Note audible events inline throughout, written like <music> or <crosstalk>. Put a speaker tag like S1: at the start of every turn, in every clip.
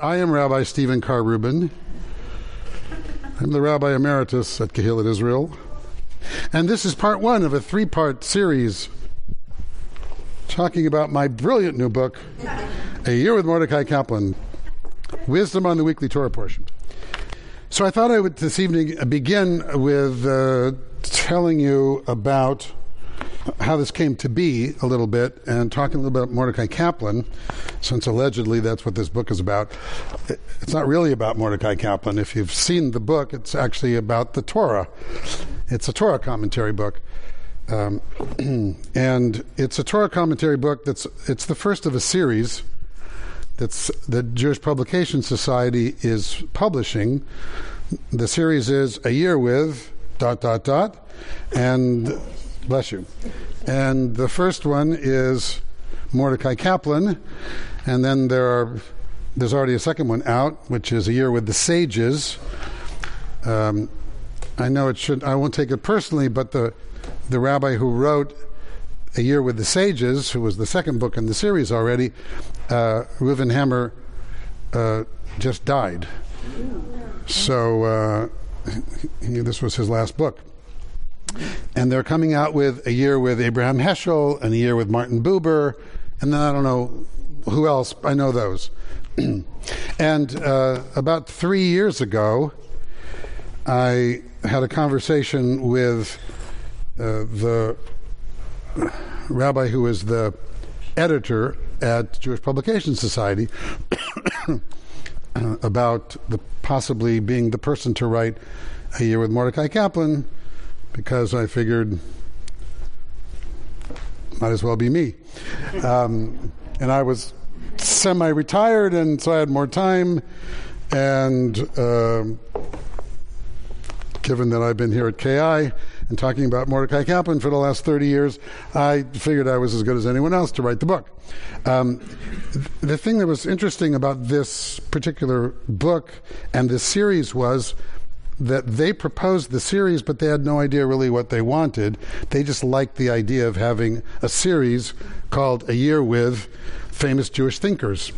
S1: I am Rabbi Stephen Carr Reuben. I'm the Rabbi Emeritus at Kehillat Israel. And this is part one of a three part series talking about my brilliant new book, A Year with Mordecai Kaplan Wisdom on the Weekly Torah Portion. So I thought I would this evening begin with uh, telling you about how this came to be a little bit and talking a little bit about Mordecai Kaplan, since allegedly that's what this book is about. It's not really about Mordecai Kaplan. If you've seen the book, it's actually about the Torah. It's a Torah commentary book. Um, <clears throat> and it's a Torah commentary book that's it's the first of a series that's the Jewish Publication Society is publishing. The series is a year with dot dot dot and Bless you. And the first one is Mordecai Kaplan, and then there are there's already a second one out, which is a year with the sages. Um, I know it should. I won't take it personally, but the the rabbi who wrote a year with the sages, who was the second book in the series already, uh, Reuven Hammer, uh, just died. So uh, he, this was his last book. And they're coming out with a year with Abraham Heschel and a year with Martin Buber, and then I don't know who else. I know those. <clears throat> and uh, about three years ago, I had a conversation with uh, the rabbi who is the editor at Jewish Publication Society <clears throat> about the possibly being the person to write a year with Mordecai Kaplan because I figured might as well be me. Um, and I was semi retired, and so I had more time. And uh, given that I've been here at KI and talking about Mordecai Kaplan for the last 30 years, I figured I was as good as anyone else to write the book. Um, the thing that was interesting about this particular book and this series was that they proposed the series, but they had no idea really what they wanted. They just liked the idea of having a series called A Year with Famous Jewish Thinkers.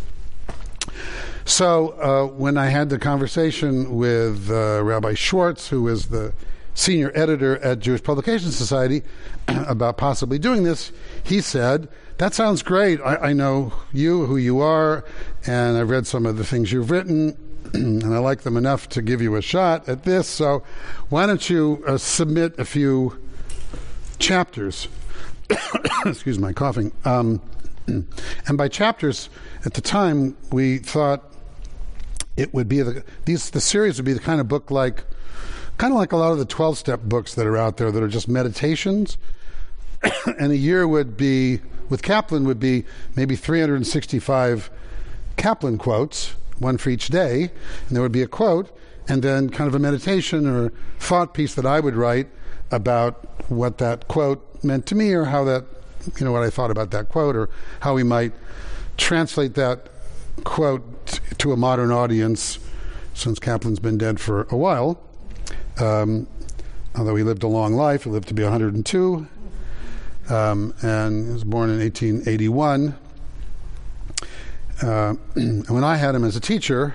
S1: So uh, when I had the conversation with uh, Rabbi Schwartz, who is the senior editor at Jewish Publication Society, <clears throat> about possibly doing this, he said, That sounds great. I, I know you, who you are, and I've read some of the things you've written <clears throat> and I like them enough to give you a shot at this. So, why don't you uh, submit a few chapters? <coughs> Excuse my coughing. Um, <clears throat> and by chapters, at the time, we thought it would be the these the series would be the kind of book like kind of like a lot of the 12 step books that are out there that are just meditations <coughs> and a year would be with kaplan would be maybe 365 kaplan quotes one for each day, and there would be a quote, and then kind of a meditation or thought piece that I would write about what that quote meant to me or how that, you know, what I thought about that quote or how we might translate that quote to a modern audience since Kaplan's been dead for a while. Um, although he lived a long life, he lived to be 102, um, and he was born in 1881. Uh, <clears throat> when I had him as a teacher,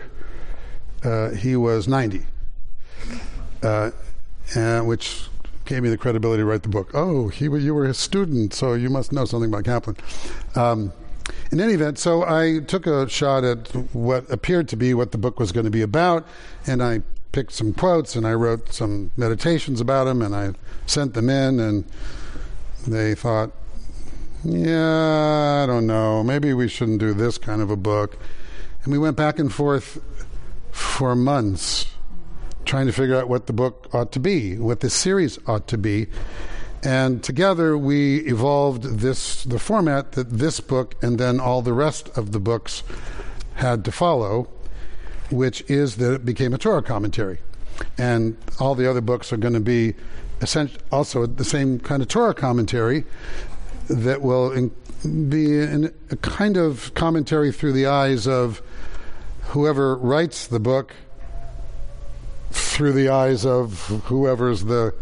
S1: uh, he was 90, uh, and, which gave me the credibility to write the book. Oh, he, you were his student, so you must know something about Kaplan. Um, in any event, so I took a shot at what appeared to be what the book was going to be about, and I picked some quotes and I wrote some meditations about him, and I sent them in, and they thought, yeah, I don't know. Maybe we shouldn't do this kind of a book. And we went back and forth for months trying to figure out what the book ought to be, what this series ought to be. And together we evolved this the format that this book and then all the rest of the books had to follow, which is that it became a Torah commentary. And all the other books are going to be also the same kind of Torah commentary, that will in, be in a kind of commentary through the eyes of whoever writes the book, through the eyes of whoever's the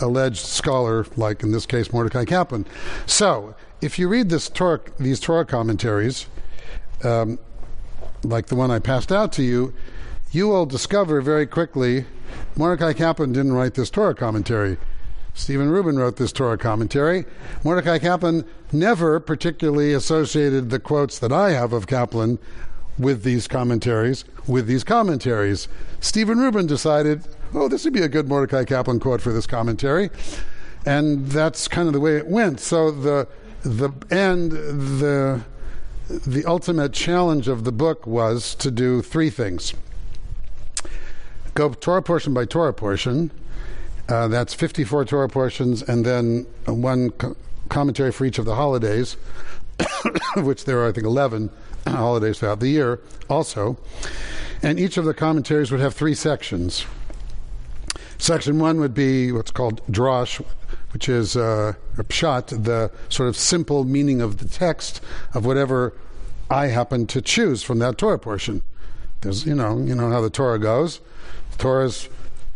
S1: alleged scholar, like in this case Mordecai Kaplan. So, if you read this Torah, these Torah commentaries, um, like the one I passed out to you, you will discover very quickly Mordecai Kaplan didn't write this Torah commentary. Stephen Reuben wrote this Torah commentary. Mordecai Kaplan never particularly associated the quotes that I have of Kaplan with these commentaries, with these commentaries. Stephen Reuben decided, oh, this would be a good Mordecai Kaplan quote for this commentary. And that's kind of the way it went. So the the end the the ultimate challenge of the book was to do three things. Go Torah portion by Torah portion. Uh, that's 54 Torah portions, and then one co- commentary for each of the holidays, <coughs> which there are, I think, 11 <coughs> holidays throughout the year also. And each of the commentaries would have three sections. Section one would be what's called drosh, which is uh, pshat, the sort of simple meaning of the text of whatever I happen to choose from that Torah portion. There's, you know, you know how the Torah goes. The Torah's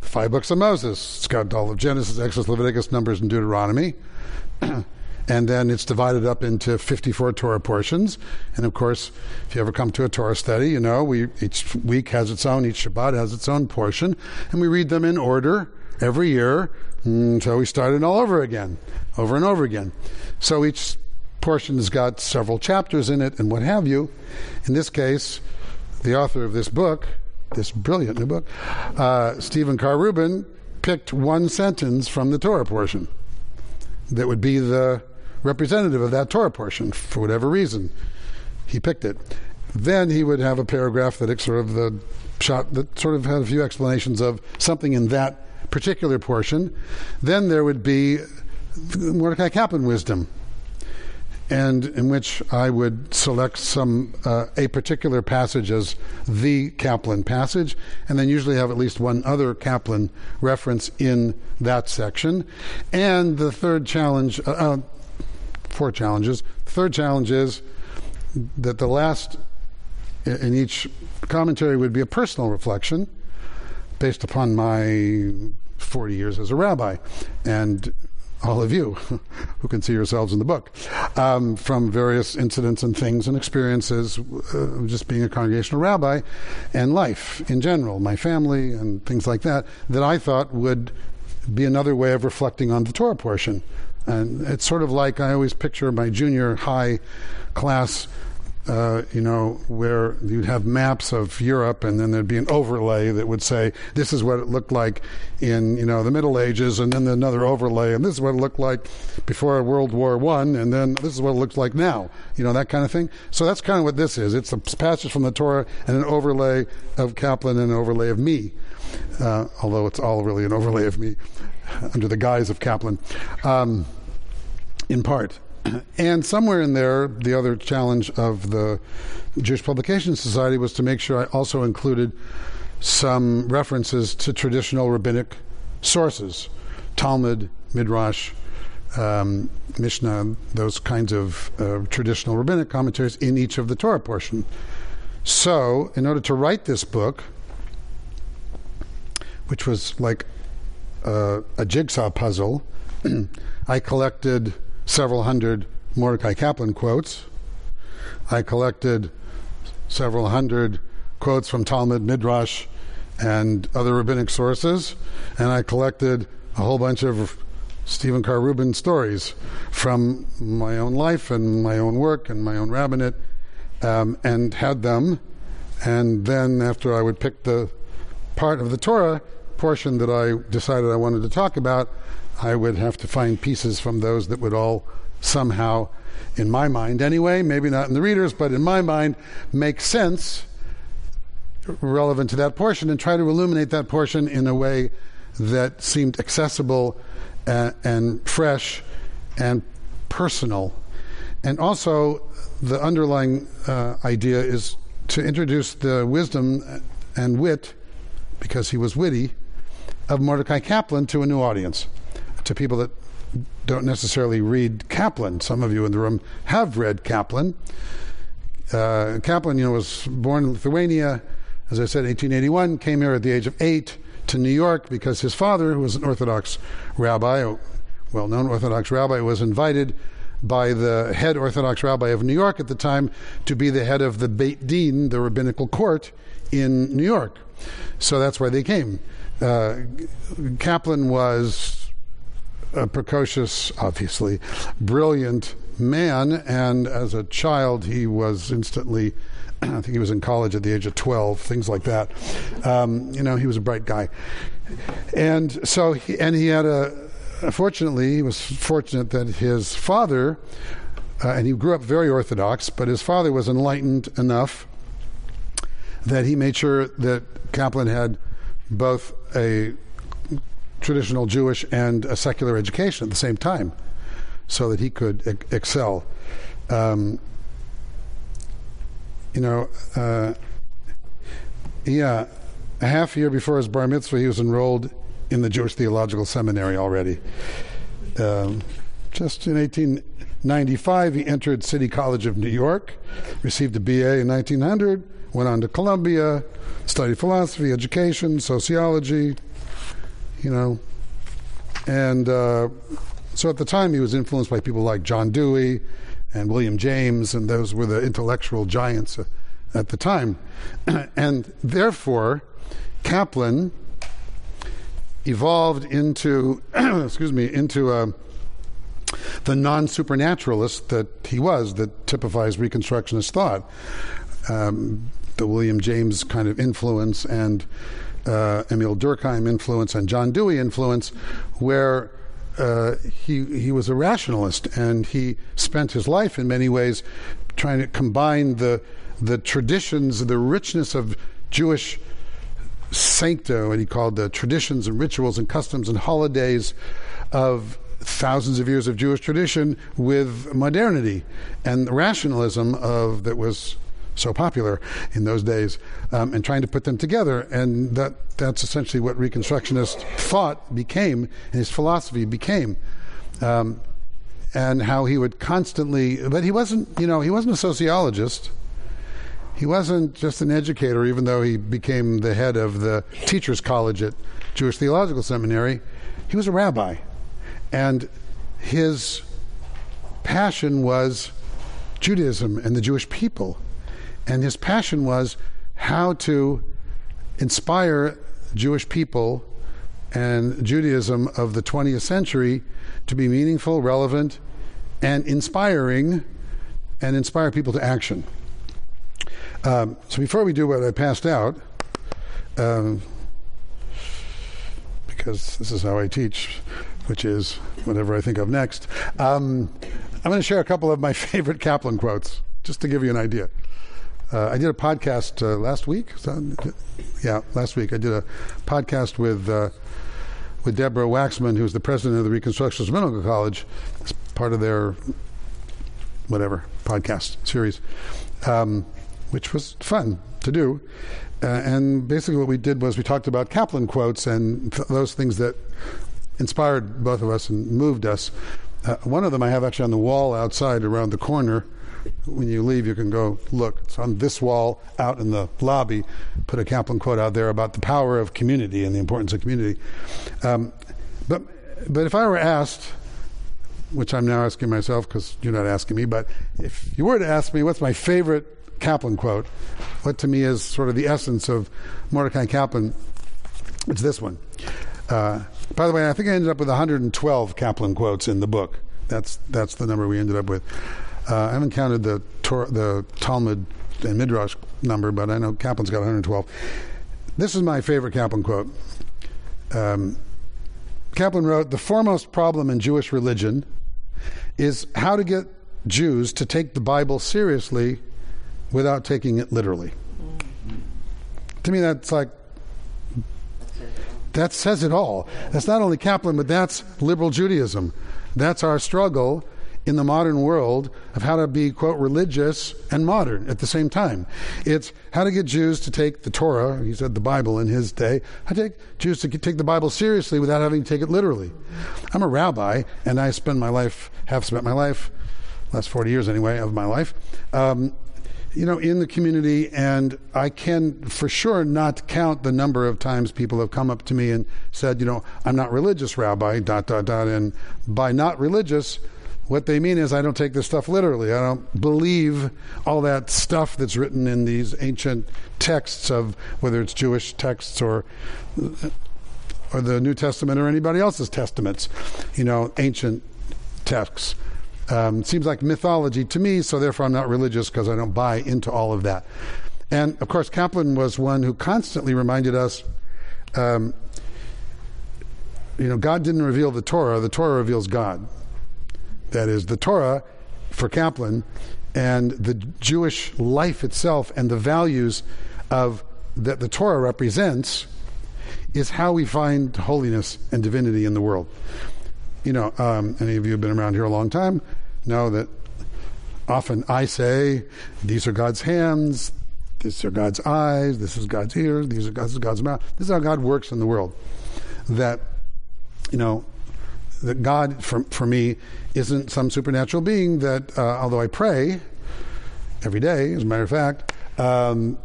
S1: five books of Moses. It's got all of Genesis, Exodus, Leviticus, Numbers, and Deuteronomy. <clears throat> and then it's divided up into 54 Torah portions. And of course, if you ever come to a Torah study, you know, we, each week has its own, each Shabbat has its own portion, and we read them in order every year until we start it all over again, over and over again. So each portion has got several chapters in it and what have you. In this case, the author of this book, this brilliant new book, uh, Stephen Carr Reuben, picked one sentence from the Torah portion that would be the representative of that Torah portion for whatever reason. He picked it. Then he would have a paragraph that sort of the shot that sort of had a few explanations of something in that particular portion. Then there would be Mordecai Kaplan wisdom, and in which I would select some uh, a particular passage as the Kaplan passage, and then usually have at least one other Kaplan reference in that section. And the third challenge, uh, uh, four challenges. The third challenge is that the last in each commentary would be a personal reflection based upon my 40 years as a rabbi and all of you <laughs> who can see yourselves in the book um, from various incidents and things and experiences uh, just being a congregational rabbi and life in general my family and things like that that i thought would be another way of reflecting on the torah portion. And it's sort of like I always picture my junior high class uh, you know, where you'd have maps of Europe, and then there'd be an overlay that would say this is what it looked like in you know the Middle Ages, and then another overlay, and this is what it looked like before World War One, and then this is what it looks like now. You know that kind of thing. So that's kind of what this is. It's a passage from the Torah and an overlay of Kaplan and an overlay of me, uh, although it's all really an overlay of me <laughs> under the guise of Kaplan. Um, in part. <coughs> And somewhere in there, the other challenge of the Jewish Publication Society was to make sure I also included some references to traditional rabbinic sources Talmud, Midrash, um, Mishnah, those kinds of uh, traditional rabbinic commentaries in each of the Torah portion. So, in order to write this book, which was like uh, a jigsaw puzzle, <clears throat> I collected several hundred Mordecai Kaplan quotes. I collected several hundred quotes from Talmud, Midrash, and other rabbinic sources, and I collected a whole bunch of Stephen Carr Reuben stories from my own life and my own work and my own rabbinate, um, and had them. And then, after I would pick the part of the Torah portion that I decided I wanted to talk about, I would have to find pieces from those that would all somehow, in my mind anyway, maybe not in the readers, but in my mind, make sense relevant to that portion and try to illuminate that portion in a way that seemed accessible and, and fresh and personal. And also, the underlying uh, idea is to introduce the wisdom and wit, because he was witty, of Mordecai Kaplan to a new audience to people that don't necessarily read Kaplan. Some of you in the room have read Kaplan. Uh, Kaplan, you know, was born in Lithuania, as I said, 1881. Came here at the age of eight to New York because his father, who was an Orthodox rabbi, a well-known Orthodox rabbi, was invited by the head Orthodox rabbi of New York at the time to be the head of the Beit Din, the rabbinical court in New York. So that's why they came. Uh, Kaplan was a precocious, obviously, brilliant man, and as a child, he was instantly. <clears throat> I think he was in college at the age of 12, things like that. Um, you know, he was a bright guy. And so, he, and he had a, fortunately, he was fortunate that his father, uh, and he grew up very Orthodox, but his father was enlightened enough that he made sure that Kaplan had both a traditional Jewish and a secular education at the same time so that he could excel. Um, you know, uh, yeah, a half year before his bar mitzvah, he was enrolled in the Jewish Theological Seminary already. Um, just in 1895, he entered City College of New York, received a BA in 1900, went on to Columbia, studied philosophy, education, sociology, you know. And uh, so at the time, he was influenced by people like John Dewey and William James, and those were the intellectual giants uh, at the time. <clears throat> and therefore, Kaplan evolved into, <clears throat> excuse me, into a, the non supernaturalist that he was, that typifies Reconstructionist thought. Um, the William James kind of influence and uh, Emil Durkheim influence and John Dewey influence, where uh, he he was a rationalist and he spent his life in many ways trying to combine the the traditions, the richness of Jewish sancta, and he called the traditions and rituals and customs and holidays of thousands of years of Jewish tradition with modernity and rationalism of that was so popular in those days, um, and trying to put them together. And that that's essentially what Reconstructionist thought became, and his philosophy became. Um, and how he would constantly, but he wasn't, you know, he wasn't a sociologist. He wasn't just an educator, even though he became the head of the Teachers College at Jewish Theological Seminary. He was a rabbi. And his passion was Judaism and the Jewish people. And his passion was how to inspire Jewish people and Judaism of the 20th century to be meaningful, relevant, and inspiring, and inspire people to action. Um, so before we do what I passed out, um, because this is how I teach, which is whatever I think of next, um, I'm going to share a couple of my <laughs> favorite Kaplan quotes, just to give you an idea. Uh, I did a podcast uh, last week. yeah, last week I did a podcast with uh, with Deborah Waxman, who's the president of the Reconstructionist Rabbinical College, as part of their whatever podcast series, um, which was fun to do. Uh, and basically, what we did was we talked about Kaplan quotes and th- those things that inspired both of us and moved us. Uh, one of them I have actually on the wall outside around the corner when you leave, you can go look. It's on this wall out in the lobby. Put a Kaplan quote out there about the power of community and the importance of community. Um, but but if I were asked, which I'm now asking myself because you're not asking me, but if you were to ask me what's my favorite Kaplan quote, what to me is sort of the essence of Mordecai Kaplan, it's this one. Uh, by the way, I think I ended up with 112 Kaplan quotes in the book. That's that's the number we ended up with. Uh, I haven't counted the Tor- the Talmud and Midrash number, but I know Kaplan's got 112. This is my favorite Kaplan quote. Um, Kaplan wrote, "The foremost problem in Jewish religion is how to get Jews to take the Bible seriously without taking it literally." Mm-hmm. To me, that's like that says it all. That's not only Kaplan, but that's liberal Judaism. That's our struggle in the modern world of how to be, quote, religious and modern at the same time. It's how to get Jews to take the Torah, he said the Bible in his day, how to take Jews to take the Bible seriously without having to take it literally. I'm a rabbi, and I spend my life, have spent my life, last 40 years anyway, of my life, um, you know, in the community, and I can for sure not count the number of times people have come up to me and said, you know, I'm not religious, Rabbi, dot, dot, dot, and by not religious, what they mean is I don't take this stuff literally. I don't believe all that stuff that's written in these ancient texts of whether it's Jewish texts or or the New Testament or anybody else's testaments. You know, ancient texts. Um, seems like mythology to me, so therefore I'm not religious because I don't buy into all of that. And of course, Kaplan was one who constantly reminded us. Um, you know, God didn't reveal the Torah; the Torah reveals God. That is, the Torah for Kaplan and the Jewish life itself and the values of that the Torah represents is how we find holiness and divinity in the world. You know, um, any of you have been around here a long time know that often I say, these are God's hands, these are God's eyes, this is God's ears, these are God's, God's mouth. This is how God works in the world. That, you know, that God, for, for me, isn't some supernatural being that, uh, although I pray every day, as a matter of fact, um,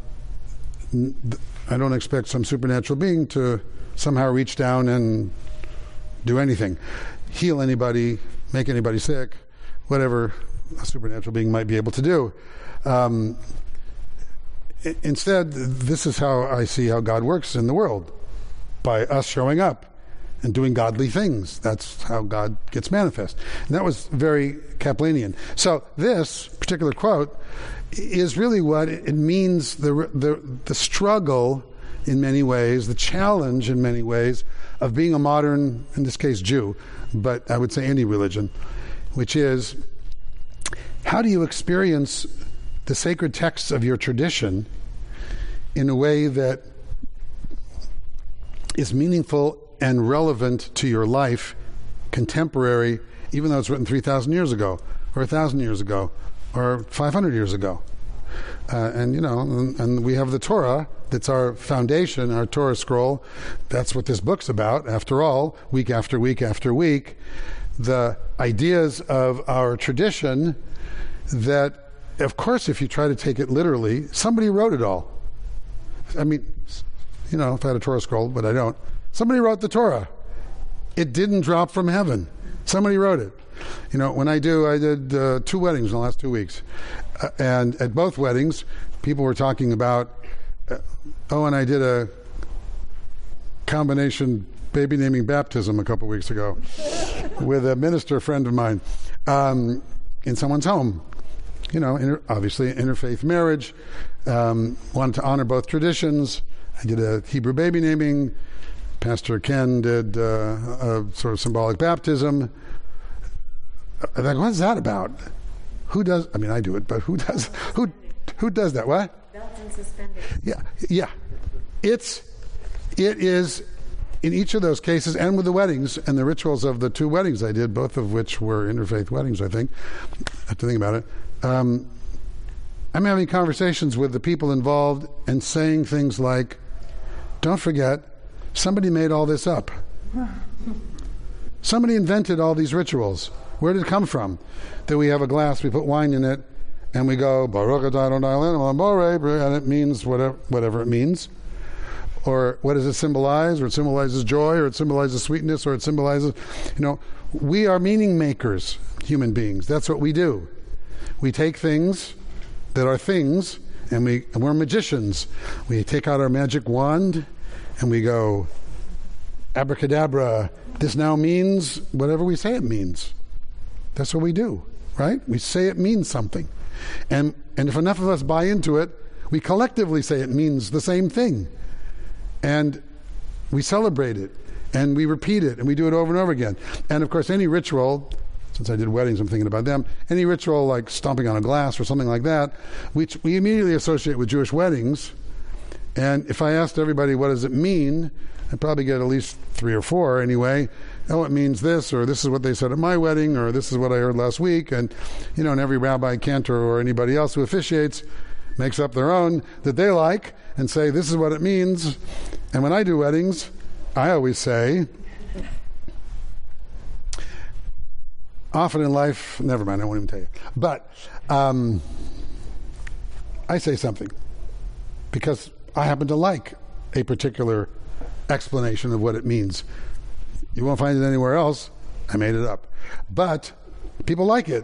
S1: I don't expect some supernatural being to somehow reach down and do anything, heal anybody, make anybody sick, whatever a supernatural being might be able to do. Um, instead, this is how I see how God works in the world by us showing up and doing godly things. That's how God gets manifest. And that was very Kaplanian. So, this particular quote is really what it means the, the, the struggle in many ways, the challenge in many ways of being a modern, in this case, Jew, but I would say any religion, which is how do you experience the sacred texts of your tradition in a way that is meaningful and relevant to your life, contemporary, even though it's written 3,000 years ago, or 1,000 years ago, or 500 years ago? Uh, and you know, and, and, we have the Torah. That's our foundation, our Torah scroll. That's what this book's about. After all, week after week after week, the ideas of our tradition. That, of course, if you try to take it literally, somebody wrote it all. I mean, you know, if I had a Torah scroll, but I don't. Somebody wrote the Torah. It didn't drop from heaven. Somebody wrote it. You know, when I do, I did uh, two weddings in the last two weeks, uh, and at both weddings, people were talking about. Uh, oh, and I did a combination baby naming baptism a couple weeks ago <laughs> with a minister friend of mine um, in someone's home. You know, inter- obviously interfaith marriage. Um, wanted to honor both traditions. I did a Hebrew baby naming. Pastor Ken did uh, a sort of symbolic baptism. Like, what is that about? Who does? I mean, I do it, but who does? <laughs> Who who does that? What?
S2: Belts and suspenders.
S1: Yeah, yeah. It's it is in each of those cases, and with the weddings and the rituals of the two weddings I did, both of which were interfaith weddings. I think. I have to think about it. Um, I'm having conversations with the people involved and saying things like, "Don't forget, somebody made all this up. Somebody invented all these rituals." Where did it come from? That we have a glass, we put wine in it, and we go Baruch and it means whatever, whatever it means. Or what does it symbolize? Or it symbolizes joy, or it symbolizes sweetness, or it symbolizes, you know, we are meaning makers, human beings. That's what we do. We take things that are things, and we and we're magicians. We take out our magic wand, and we go, abracadabra. This now means whatever we say it means. That's what we do, right? We say it means something. And, and if enough of us buy into it, we collectively say it means the same thing. And we celebrate it and we repeat it and we do it over and over again. And of course, any ritual, since I did weddings, I'm thinking about them, any ritual like stomping on a glass or something like that, which we immediately associate with Jewish weddings. And if I asked everybody, what does it mean? I'd probably get at least three or four anyway oh, it means this, or this is what they said at my wedding, or this is what I heard last week. And, you know, and every rabbi, cantor, or anybody else who officiates makes up their own that they like and say, this is what it means. And when I do weddings, I always say, often in life, never mind, I won't even tell you. But um, I say something because I happen to like a particular explanation of what it means. You won't find it anywhere else. I made it up. But people like it.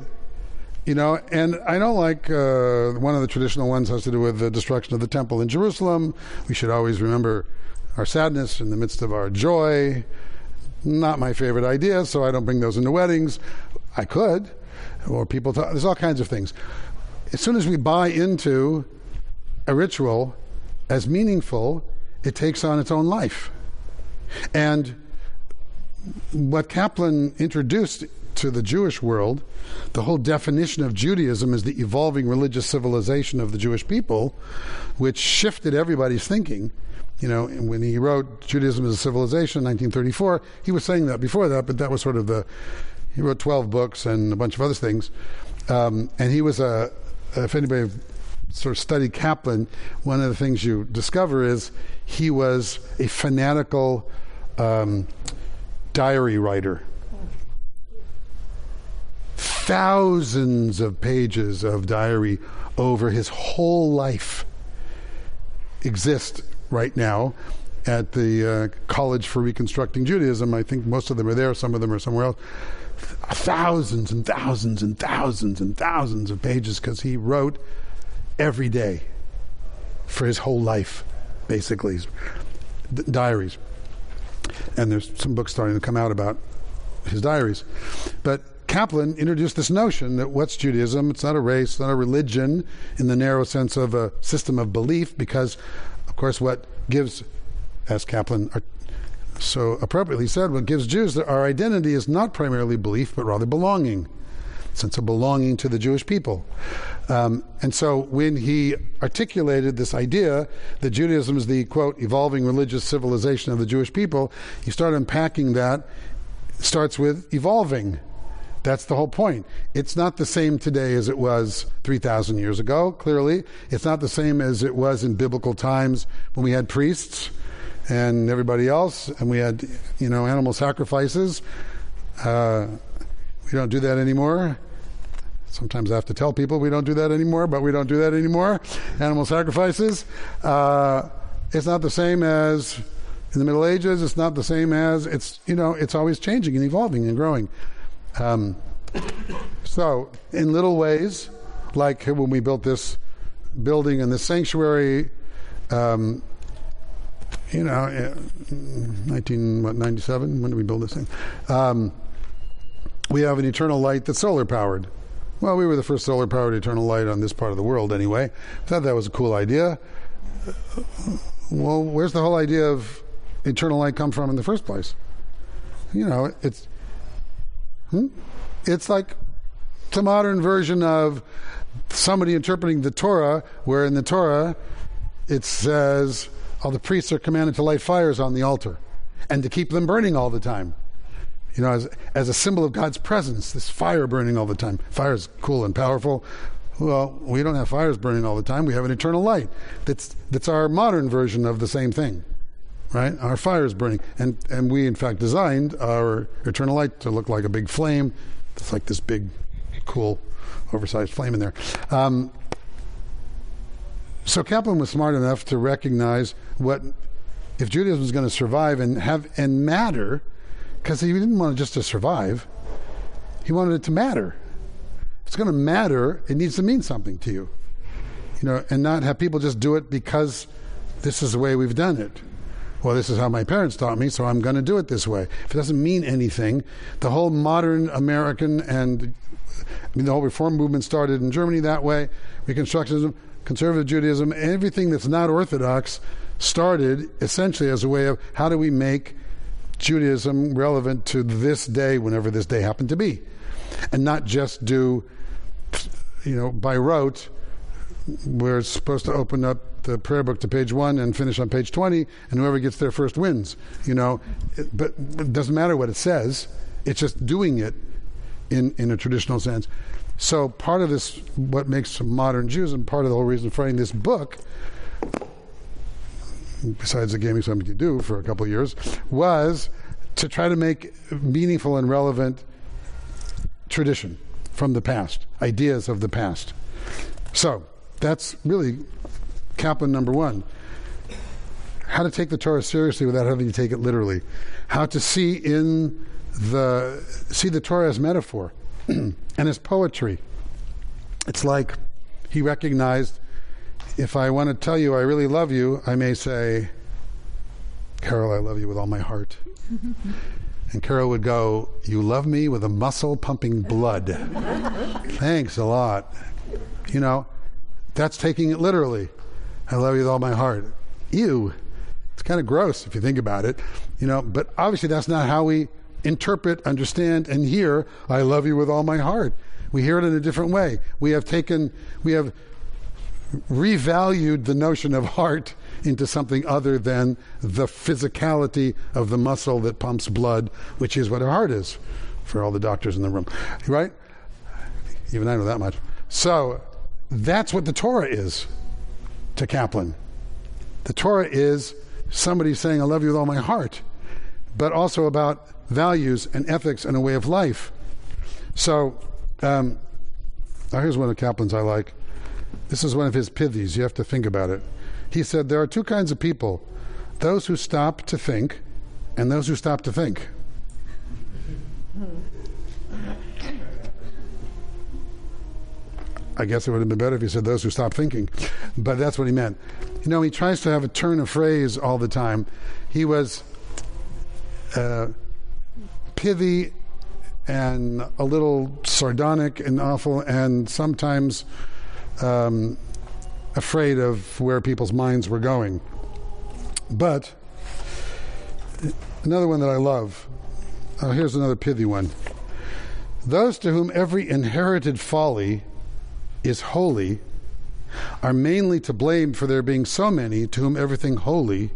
S1: You know, and I don't like uh, one of the traditional ones has to do with the destruction of the temple in Jerusalem. We should always remember our sadness in the midst of our joy. Not my favorite idea, so I don't bring those into weddings. I could, or people talk, there's all kinds of things. As soon as we buy into a ritual as meaningful, it takes on its own life. And what Kaplan introduced to the Jewish world, the whole definition of Judaism is the evolving religious civilization of the Jewish people, which shifted everybody's thinking. You know, when he wrote Judaism as a Civilization in 1934, he was saying that before that, but that was sort of the. He wrote 12 books and a bunch of other things. Um, and he was a. If anybody sort of studied Kaplan, one of the things you discover is he was a fanatical um, diary writer. Thousands of pages of diary over his whole life exist right now at the uh, College for Reconstructing Judaism. I think most of them are there, some of them are somewhere else. Thousands and thousands and thousands and thousands of pages because he wrote every day for his whole life, basically, his diaries. And there's some books starting to come out about his diaries. But Kaplan introduced this notion that what's Judaism? It's not a race, it's not a religion in the narrow sense of a system of belief, because, of course, what gives, as Kaplan so appropriately said, what gives Jews our identity is not primarily belief, but rather belonging, sense of belonging to the Jewish people. Um, and so when he articulated this idea that Judaism is the, quote, evolving religious civilization of the Jewish people, he started unpacking that. Starts with evolving. That's the whole point. It's not the same today as it was 3,000 years ago, clearly. It's not the same as it was in biblical times when we had priests and everybody else, and we had, you know, animal sacrifices. Uh, we don't do that anymore. Sometimes I have to tell people we don't do that anymore, but we don't do that anymore. Animal sacrifices. Uh, it's not the same as in the Middle Ages. It's not the same as it's you know it's always changing and evolving and growing. Um, so in little ways, like when we built this building and this sanctuary, um, you know, 1997. When did we build this thing? Um, we have an eternal light that's solar powered. Well, we were the first solar powered eternal light on this part of the world anyway. Thought that was a cool idea. Well, where's the whole idea of eternal light come from in the first place? You know, it's hmm? it's like the modern version of somebody interpreting the Torah, where in the Torah it says all the priests are commanded to light fires on the altar and to keep them burning all the time you know, as, as a symbol of God's presence, this fire burning all the time. Fire is cool and powerful. Well, we don't have fires burning all the time. We have an eternal light. That's, that's our modern version of the same thing, right? Our fire is burning. And, and we, in fact, designed our eternal light to look like a big flame. It's like this big, cool, oversized flame in there. Um, so Kaplan was smart enough to recognize what, if Judaism is going to survive and have and matter, because he didn't want it just to survive. He wanted it to matter. If it's going to matter, it needs to mean something to you. You know, and not have people just do it because this is the way we've done it. Well, this is how my parents taught me, so I'm going to do it this way. If it doesn't mean anything, the whole modern American and I mean, the whole reform movement started in Germany that way. Reconstructionism, conservative Judaism, everything that's not orthodox started essentially as a way of how do we make Judaism relevant to this day, whenever this day happened to be, and not just do, you know, by rote. We're supposed to open up the prayer book to page one and finish on page 20, and whoever gets there first wins. You know, but it doesn't matter what it says, it's just doing it in, in a traditional sense. So, part of this, what makes modern Jews, and part of the whole reason for writing this book, besides the gaming something to do for a couple of years, was to try to make meaningful and relevant tradition from the past, ideas of the past. So that's really Kaplan number one. How to take the Torah seriously without having to take it literally. How to see in the see the Torah as metaphor. <clears throat> and as poetry. It's like he recognized if I want to tell you I really love you, I may say, Carol, I love you with all my heart. <laughs> and Carol would go, You love me with a muscle pumping blood. Thanks a lot. You know, that's taking it literally. I love you with all my heart. Ew. It's kind of gross if you think about it. You know, but obviously that's not how we interpret, understand, and hear I love you with all my heart. We hear it in a different way. We have taken, we have revalued the notion of heart into something other than the physicality of the muscle that pumps blood, which is what a heart is for all the doctors in the room. Right? Even I know that much. So that's what the Torah is to Kaplan. The Torah is somebody saying, I love you with all my heart, but also about values and ethics and a way of life. So, um, here's one of Kaplan's I like. This is one of his pithies. You have to think about it. He said there are two kinds of people those who stop to think and those who stop to think. I guess it would have been better if he said those who stop thinking, but that's what he meant. You know, he tries to have a turn of phrase all the time. He was uh, pithy and a little sardonic and awful, and sometimes um, afraid of where people's minds were going. But another one that I love. Oh, here's another pithy one. Those to whom every inherited folly is holy are mainly to blame for there being so many to whom everything holy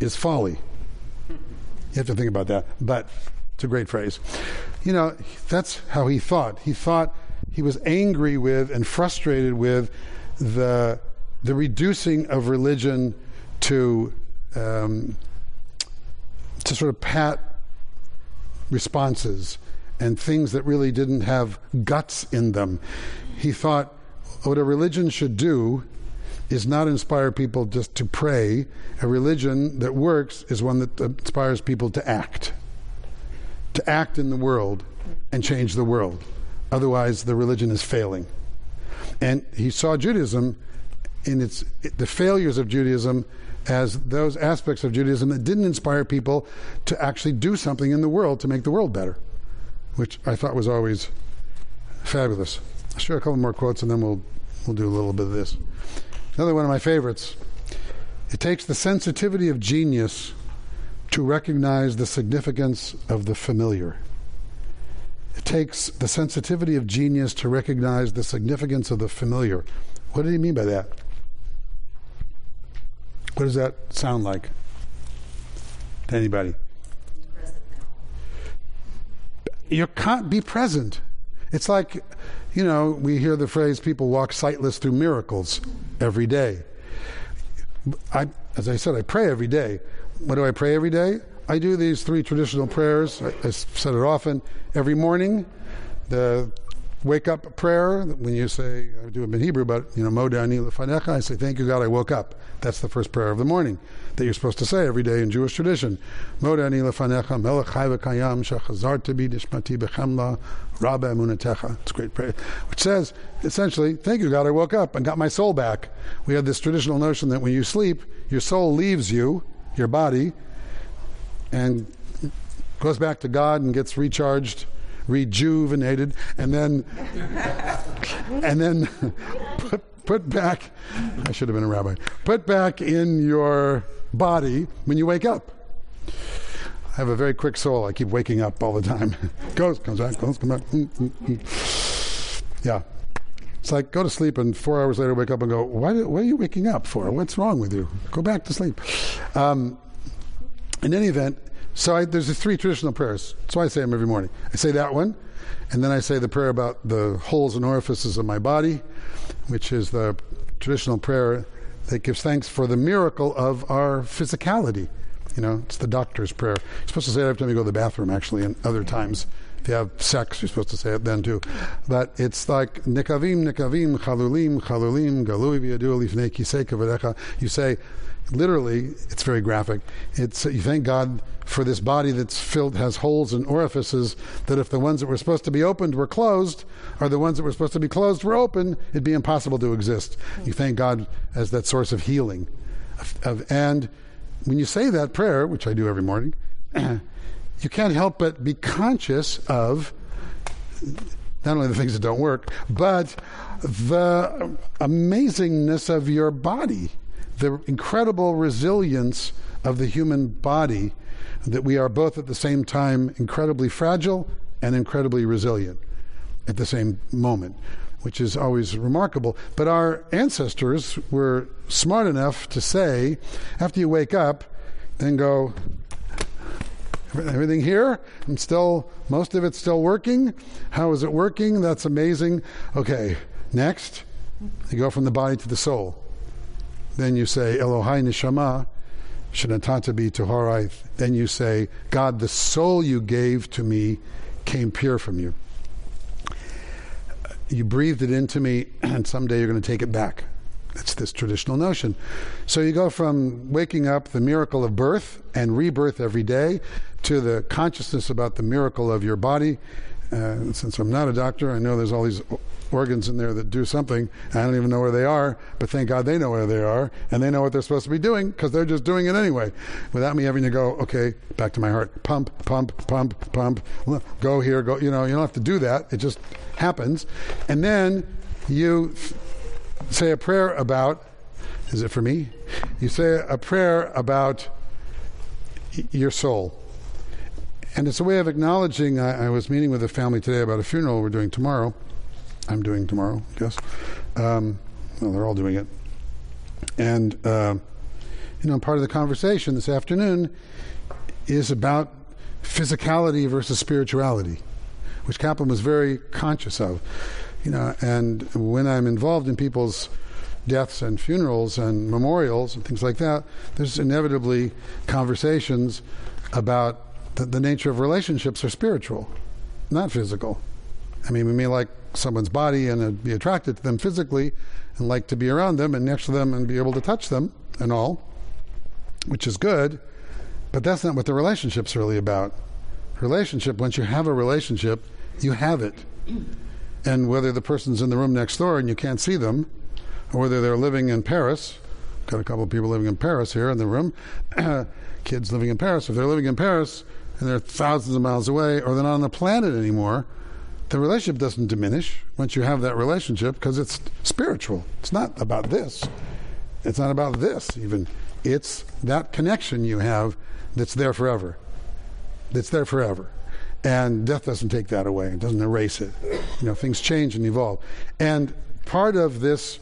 S1: is folly. You have to think about that. But it's a great phrase. You know, that's how he thought. He thought he was angry with and frustrated with the the reducing of religion to um, to sort of pat responses and things that really didn't have guts in them. He thought what a religion should do is not inspire people just to pray. A religion that works is one that inspires people to act, to act in the world and change the world. Otherwise, the religion is failing. And he saw Judaism in its the failures of Judaism as those aspects of Judaism that didn't inspire people to actually do something in the world to make the world better, which I thought was always fabulous. I'll share a couple more quotes and then we'll we'll do a little bit of this. Another one of my favorites. It takes the sensitivity of genius to recognize the significance of the familiar. Takes the sensitivity of genius to recognize the significance of the familiar. What did he mean by that? What does that sound like to anybody? You can't be present. It's like, you know, we hear the phrase people walk sightless through miracles every day. I, as I said, I pray every day. What do I pray every day? I do these three traditional prayers. I, I said it often every morning. The wake up prayer when you say I do it in Hebrew, but you know Modani lefanecha. I say thank you God I woke up. That's the first prayer of the morning that you're supposed to say every day in Jewish tradition. Modani lefanecha melech chai v'kayam shachazarta bi dishmati b'chamla rabba emunatecha. It's a great prayer, which says essentially thank you God I woke up and got my soul back. We have this traditional notion that when you sleep, your soul leaves you, your body, and goes back to God and gets recharged rejuvenated, and then and then <laughs> put, put back. I should have been a rabbi. Put back in your body when you wake up. I have a very quick soul. I keep waking up all the time. <laughs> goes, comes back, goes, comes back. Mm, mm, mm. Yeah. It's like go to sleep and four hours later wake up and go, why, what are you waking up for? What's wrong with you? Go back to sleep. Um, in any event, so I, there's the three traditional prayers. That's why I say them every morning. I say that one, and then I say the prayer about the holes and orifices of my body, which is the traditional prayer that gives thanks for the miracle of our physicality. You know, it's the doctor's prayer. You're supposed to say it every time you go to the bathroom, actually, and other times. If you have sex, you're supposed to say it then too. But it's like nikavim, nikavim, chalulim, chalulim, galui v'yadu lifnei kisei You say, literally, it's very graphic. It's you thank God for this body that's filled has holes and orifices. That if the ones that were supposed to be opened were closed, or the ones that were supposed to be closed were open, it'd be impossible to exist. You thank God as that source of healing, of, of, and when you say that prayer, which I do every morning, <clears throat> you can't help but be conscious of not only the things that don't work, but the amazingness of your body, the incredible resilience of the human body, that we are both at the same time incredibly fragile and incredibly resilient at the same moment, which is always remarkable. But our ancestors were smart enough to say, after you wake up, then go, everything here? I'm still most of it's still working? How is it working? That's amazing. Okay next you go from the body to the soul then you say elohai neshama shenatata bi toharai then you say god the soul you gave to me came pure from you you breathed it into me <clears throat> and someday you're going to take it back it's this traditional notion. So you go from waking up the miracle of birth and rebirth every day to the consciousness about the miracle of your body. Uh, since I'm not a doctor, I know there's all these organs in there that do something. I don't even know where they are, but thank God they know where they are and they know what they're supposed to be doing because they're just doing it anyway without me having to go, okay, back to my heart, pump, pump, pump, pump, go here, go. You know, you don't have to do that. It just happens. And then you say a prayer about, is it for me? You say a prayer about your soul. And it's a way of acknowledging. I, I, was meeting with a family today about a funeral we're doing tomorrow. I'm doing tomorrow, I guess. Um, well, they're all doing it. And, uh, you know, part of the conversation this afternoon is about physicality versus spirituality, which Kaplan was very conscious of you know, and when I'm involved in people's deaths and funerals and memorials and things like that, there's inevitably conversations about the, the nature of relationships are spiritual, not physical. I mean, we may like someone's body and uh, be attracted to them physically and like to be around them and next to them and be able to touch them and all, which is good, but that's not what the relationship's really about. Relationship, once you have a relationship, you have it and whether the person's in the room next door and you can't see them, or whether they're living in Paris. Got a couple of people living in Paris here in the room, <clears throat> kids living in Paris. If they're living in Paris and they're thousands of miles away, or they're not on the planet anymore, the relationship doesn't diminish once you have that relationship because it's spiritual. It's not about this. It's not about this even. It's that connection you have that's there forever. That's there forever. And death doesn't take that away, it doesn't erase it. You know, things change and evolve. And part of this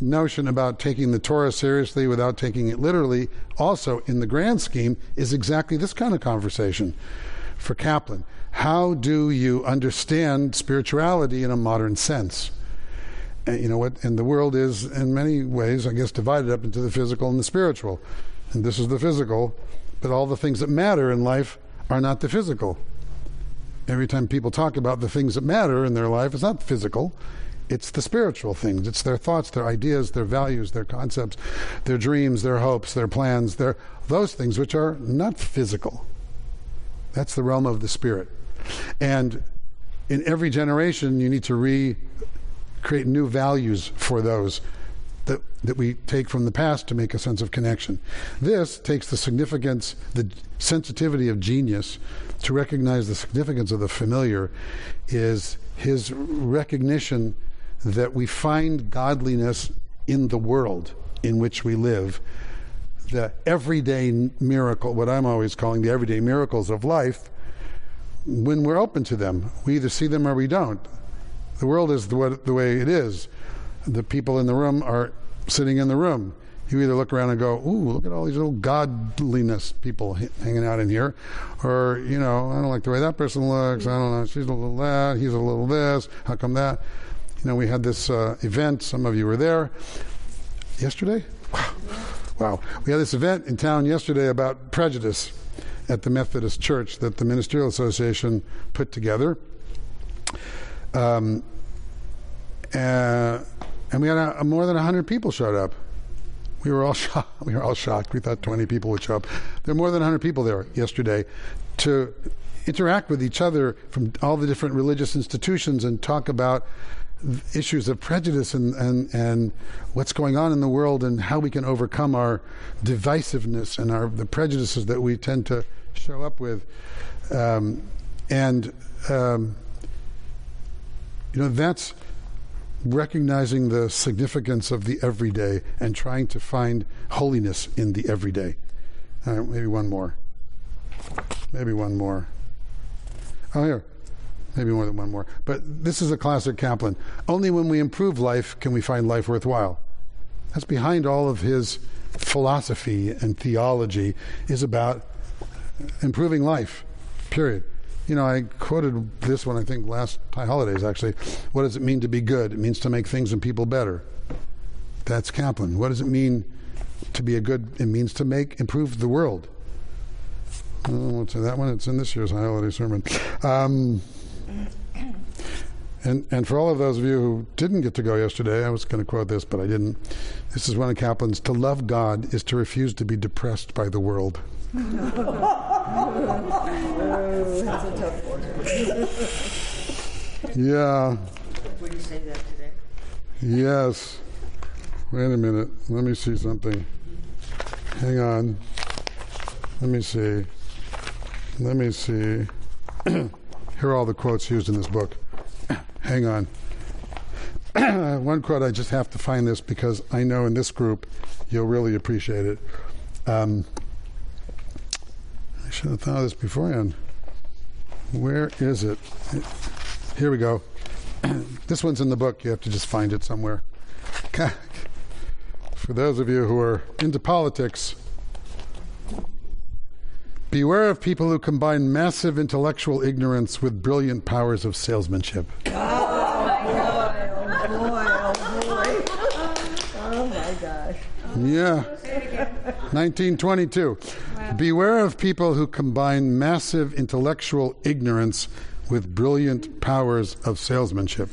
S1: notion about taking the Torah seriously without taking it literally, also in the grand scheme, is exactly this kind of conversation for Kaplan. How do you understand spirituality in a modern sense? And you know what? And the world is, in many ways, I guess, divided up into the physical and the spiritual. And this is the physical, but all the things that matter in life are not the physical every time people talk about the things that matter in their life, it's not physical. It's the spiritual things. It's their thoughts, their ideas, their values, their concepts, their dreams, their hopes, their plans, their those things which are not physical. That's the realm of the spirit. And in every generation you need to re create new values for those that, that we take from the past to make a sense of connection. This takes the significance, the sensitivity of genius to recognize the significance of the familiar is his recognition that we find godliness in the world in which we live. The everyday miracle, what I'm always calling the everyday miracles of life, when we're open to them, we either see them or we don't. The world is the, the way it is. The people in the room are sitting in the room you either look around and go, "Ooh, look at all these little godliness people hanging out in here," or you know, I don't like the way that person looks. I don't know, she's a little that, he's a little this. How come that? You know, we had this uh, event. Some of you were there yesterday. Wow. Wow, we had this event in town yesterday about prejudice at the Methodist Church that the Ministerial Association put together. Um, uh, and we had a, a more than 100 people showed up We were all <laughs> shocked. We were all shocked. We thought 20 people would show up. There were more than 100 people there yesterday to interact with each other from all the different religious institutions and talk about issues of prejudice and, and, and what's going on in the world and how we can overcome our divisiveness and our the prejudices that we tend to show up with. Um, and um, you know that's recognizing the significance of the everyday and trying to find holiness in the everyday. Uh, maybe one more. Maybe one more. Oh, here. Maybe more than one more. But this is a classic Kaplan. Only when we improve life can we find life worthwhile. That's behind all of his philosophy and theology is about improving life, period. You know, I quoted this one, I think, last High Holidays, actually. What does it mean to be good? It means to make things and people better. That's Kaplan. What does it mean to be a good? It means to make, improve the world. I won't say that one. It's in this year's High Holiday sermon. Um, <clears throat> and, and for all of those of you who didn't get to go yesterday, I was going to quote this, but I didn't. This is one of Kaplan's To love God is to refuse to be depressed by the world.
S2: that's a tough one.
S1: yeah.
S2: Would you say that today?
S1: Yes. Wait a minute. Let me see something. Hang on. Let me see. Let me see. <clears throat> Here are all the quotes used in this book. <clears throat> Hang on. <clears throat> One quote, I just have to find this because I know in this group you'll really appreciate it. Um, I should have thought of this beforehand. Where is it? Here we go. <clears throat> this one's in the book. You have to just find it somewhere. <laughs> For those of you who are into politics, beware of people who combine massive intellectual ignorance with brilliant powers of salesmanship. Oh, boy, oh, boy, oh, boy. Oh, my gosh. Yeah. 1922. Wow. Beware of people who combine massive intellectual ignorance with brilliant powers of salesmanship.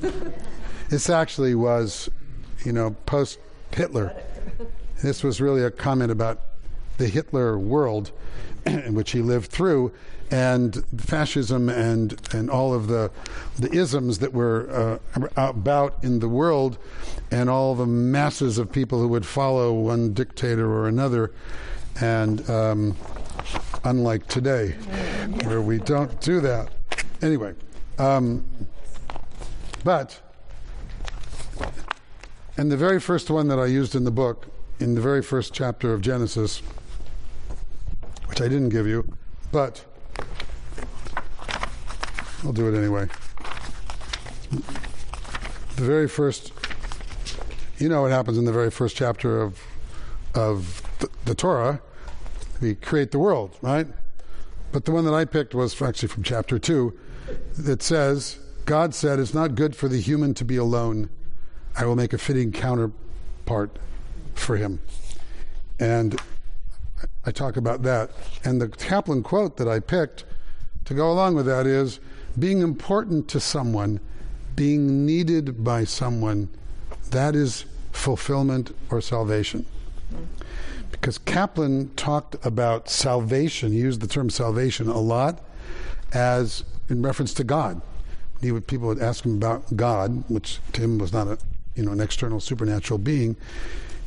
S1: this actually was, you know, post Hitler. This was really a comment about the Hitler world <clears throat> which he lived through and fascism and and all of the the isms that were uh, about in the world, and all the masses of people who would follow one dictator or another, and um, unlike today, where we don't do that. Anyway, um, but. And the very first one that I used in the book, in the very first chapter of Genesis, which I didn't give you, but I'll do it anyway. The very first, you know what happens in the very first chapter of of the, the Torah. We create the world, right? But the one that I picked was actually from chapter two. That says, God said, "It's not good for the human to be alone. I will make a fitting counterpart for him." And I talk about that. And the Kaplan quote that I picked to go along with that is being important to someone, being needed by someone, that is fulfillment or salvation. Because Kaplan talked about salvation, he used the term salvation a lot as in reference to God. He would, people would ask him about God, which to him was not a you know an external supernatural being.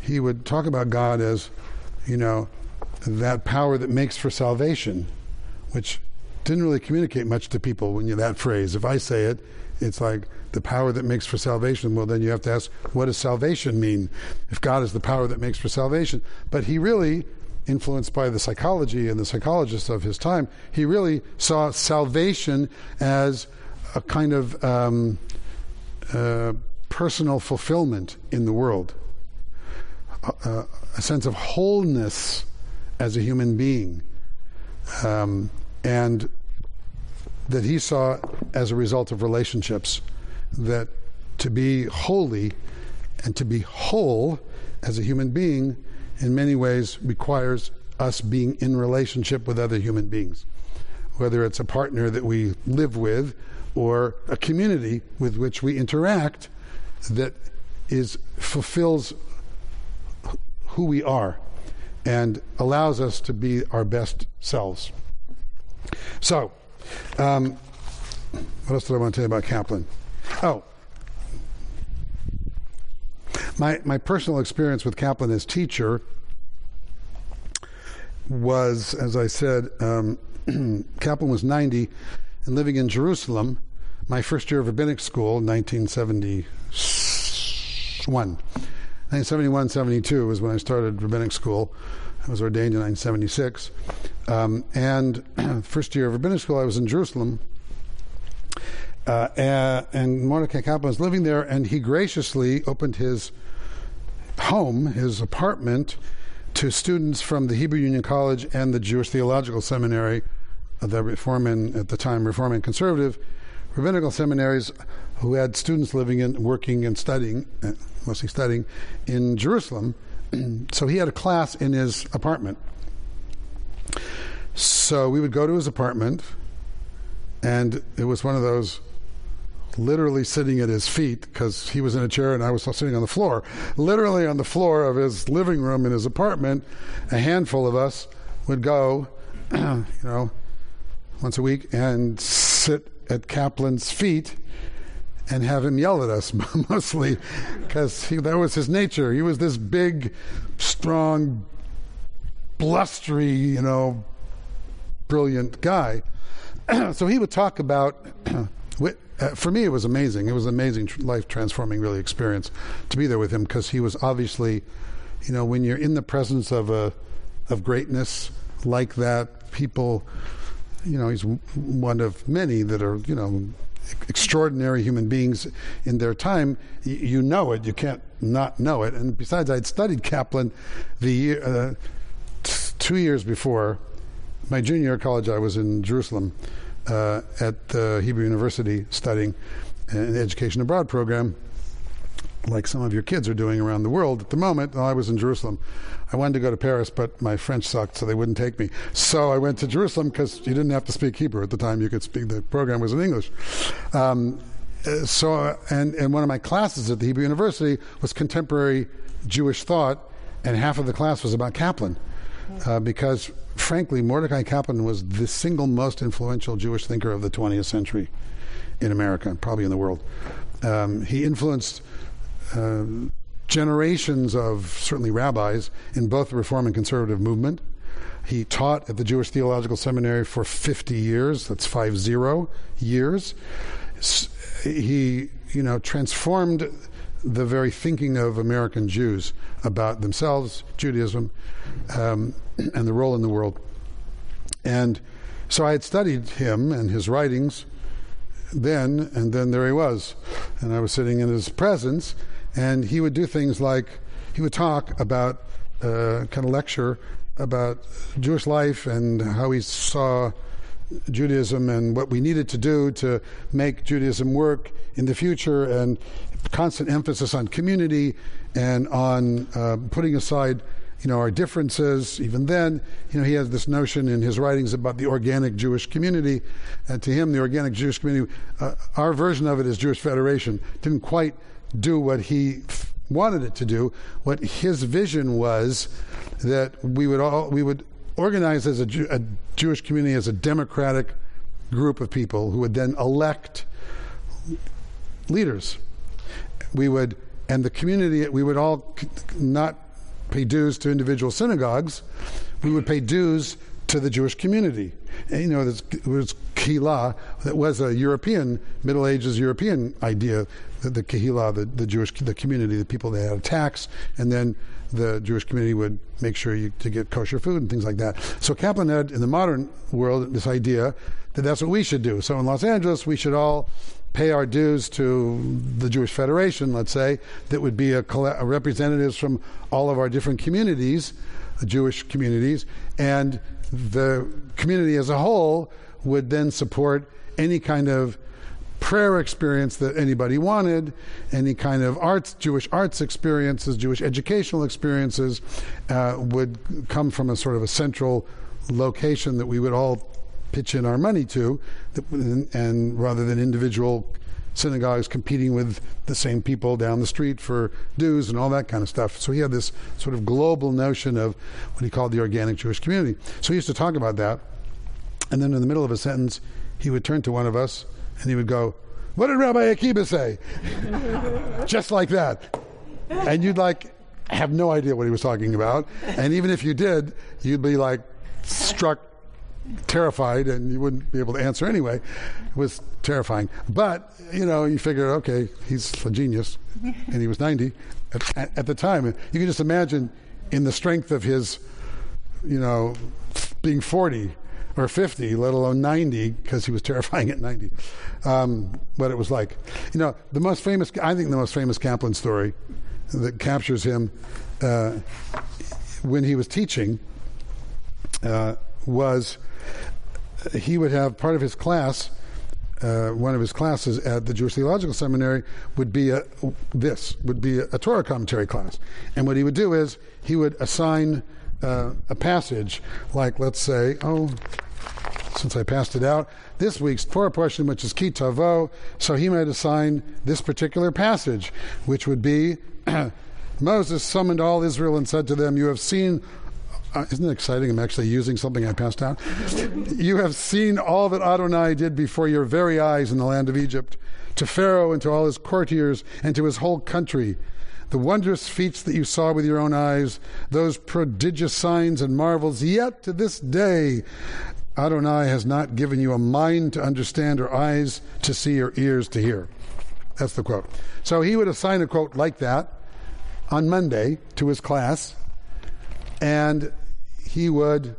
S1: He would talk about God as, you know, that power that makes for salvation, which didn't really communicate much to people when you that phrase. If I say it, it's like the power that makes for salvation. Well, then you have to ask, what does salvation mean? If God is the power that makes for salvation, but he really, influenced by the psychology and the psychologists of his time, he really saw salvation as a kind of um, uh, personal fulfillment in the world, uh, a sense of wholeness as a human being. Um, and that he saw as a result of relationships that to be holy and to be whole as a human being in many ways requires us being in relationship with other human beings whether it's a partner that we live with or a community with which we interact that is fulfills who we are and allows us to be our best selves. So, um, what else did I want to tell you about Kaplan? Oh, my, my personal experience with Kaplan as teacher was, as I said, um, <clears throat> Kaplan was 90 and living in Jerusalem. My first year of rabbinic school, 1971. 1971 72 was when I started rabbinic school. I was ordained in 1976. Um, and <clears throat> first year of rabbinic school, I was in Jerusalem. Uh, and, Mordecai Kaplan was living there, and he graciously opened his home, his apartment, to students from the Hebrew Union College and the Jewish Theological Seminary, the Reform and, at the time, Reform and Conservative rabbinical seminaries who had students living and working and studying, uh, mostly studying, in Jerusalem. <clears throat> so he had a class in his apartment. So we would go to his apartment, and it was one of those literally sitting at his feet because he was in a chair and I was sitting on the floor. Literally on the floor of his living room in his apartment, a handful of us would go, <clears throat> you know, once a week and sit at Kaplan's feet and have him yell at us <laughs> mostly because that was his nature. He was this big, strong, blustery, you know, brilliant guy. <clears throat> so he would talk about. <clears throat> Uh, for me, it was amazing. It was an amazing, life transforming, really experience to be there with him because he was obviously, you know, when you're in the presence of a of greatness like that, people you know, he's one of many that are, you know, extraordinary human beings in their time. You know it. You can't not know it. And besides, I'd studied Kaplan the uh, t- two years before my junior year of college. I was in Jerusalem uh, at the Hebrew University studying an education abroad program like some of your kids are doing around the world at the moment. I was in Jerusalem. I wanted to go to Paris, but my French sucked, so they wouldn't take me. So I went to Jerusalem because you didn't have to speak Hebrew at the time. You could speak. The program was in English. Um, uh, so, and, and one of my classes at the Hebrew University was contemporary Jewish thought, and half of the class was about Kaplan. Uh, because, frankly, Mordecai Kaplan was the single most influential Jewish thinker of the 20th century in America, probably in the world. Um, he influenced uh, generations of certainly rabbis in both the Reform and Conservative movement. He taught at the Jewish Theological Seminary for 50 years. That's five zero years. He, you know, transformed the very thinking of American Jews about themselves, Judaism, um, <clears throat> and the role in the world. And so I had studied him and his writings then, and then there he was. And I was sitting in his presence, and he would do things like he would talk about, uh, kind of lecture about Jewish life and how he saw Judaism and what we needed to do to make Judaism work in the future, and constant emphasis on community and on uh, putting aside you know, our differences. Even then, you know, he has this notion in his writings about the organic Jewish community. And to him, the organic Jewish community, uh, our version of it is Jewish Federation, didn't quite do what he wanted it to do. What his vision was that we would all we would organize as a, Jew, a Jewish community as a democratic group of people who would then elect leaders. We would and the community we would all not pay dues to individual synagogues. We would pay dues to the Jewish community. And, you know, it was Kehillah, that was a European Middle Ages European idea the, the Kehillah, the, the Jewish the community, the people that had a tax, and then the Jewish community would make sure you to get kosher food and things like that. So Kaplan had in the modern world this idea that that's what we should do. So in Los Angeles, we should all pay our dues to the Jewish Federation, let's say, that would be a, a representatives from all of our different communities, Jewish communities, and the community as a whole would then support any kind of prayer experience that anybody wanted, any kind of arts, Jewish arts experiences, Jewish educational experiences uh, would come from a sort of a central location that we would all pitch in our money to, and, and, rather than individual synagogues competing with the same people down the street for dues and all that kind of stuff. So he had this sort of global notion of what he called the organic Jewish community. So he used to talk about that. And then in the middle of a sentence, he would turn to one of us and he would go, What did Rabbi Akiba say? <laughs> Just like that. And you'd like have no idea what he was talking about. And even if you did, you'd be like struck terrified and you wouldn't be able to answer anyway. It was terrifying. But, you know, you figure, okay, he's a genius. And he was 90 at, at, the time. You can just imagine in the strength of his, you know, being 40 or 50, let alone 90, because he was <laughs> terrifying at 90, um, what it was like. You know, the most famous, I think the most famous Kaplan story that captures him uh, when he was teaching uh, was he would have part of his class, uh, one of his classes at the Jewish Theological Seminary would be a, this would be a, a Torah commentary class, and what he would do is he would assign uh, a passage, like let's say, oh, since I passed it out, this week's Torah portion, which is Ki Tavo, so he might assign this particular passage, which would be <clears throat> Moses summoned all Israel and said to them, You have seen uh, isn't it exciting? I'm actually using something I passed out. <laughs> you have seen all that Adonai did before your very eyes in the land of Egypt, to Pharaoh and to all his courtiers and to his whole country. The wondrous feats that you saw with your own eyes, those prodigious signs and marvels, yet to this day, Adonai has not given you a mind to understand or eyes to see or ears to hear. That's the quote. So he would assign a quote like that on Monday to his class, and he would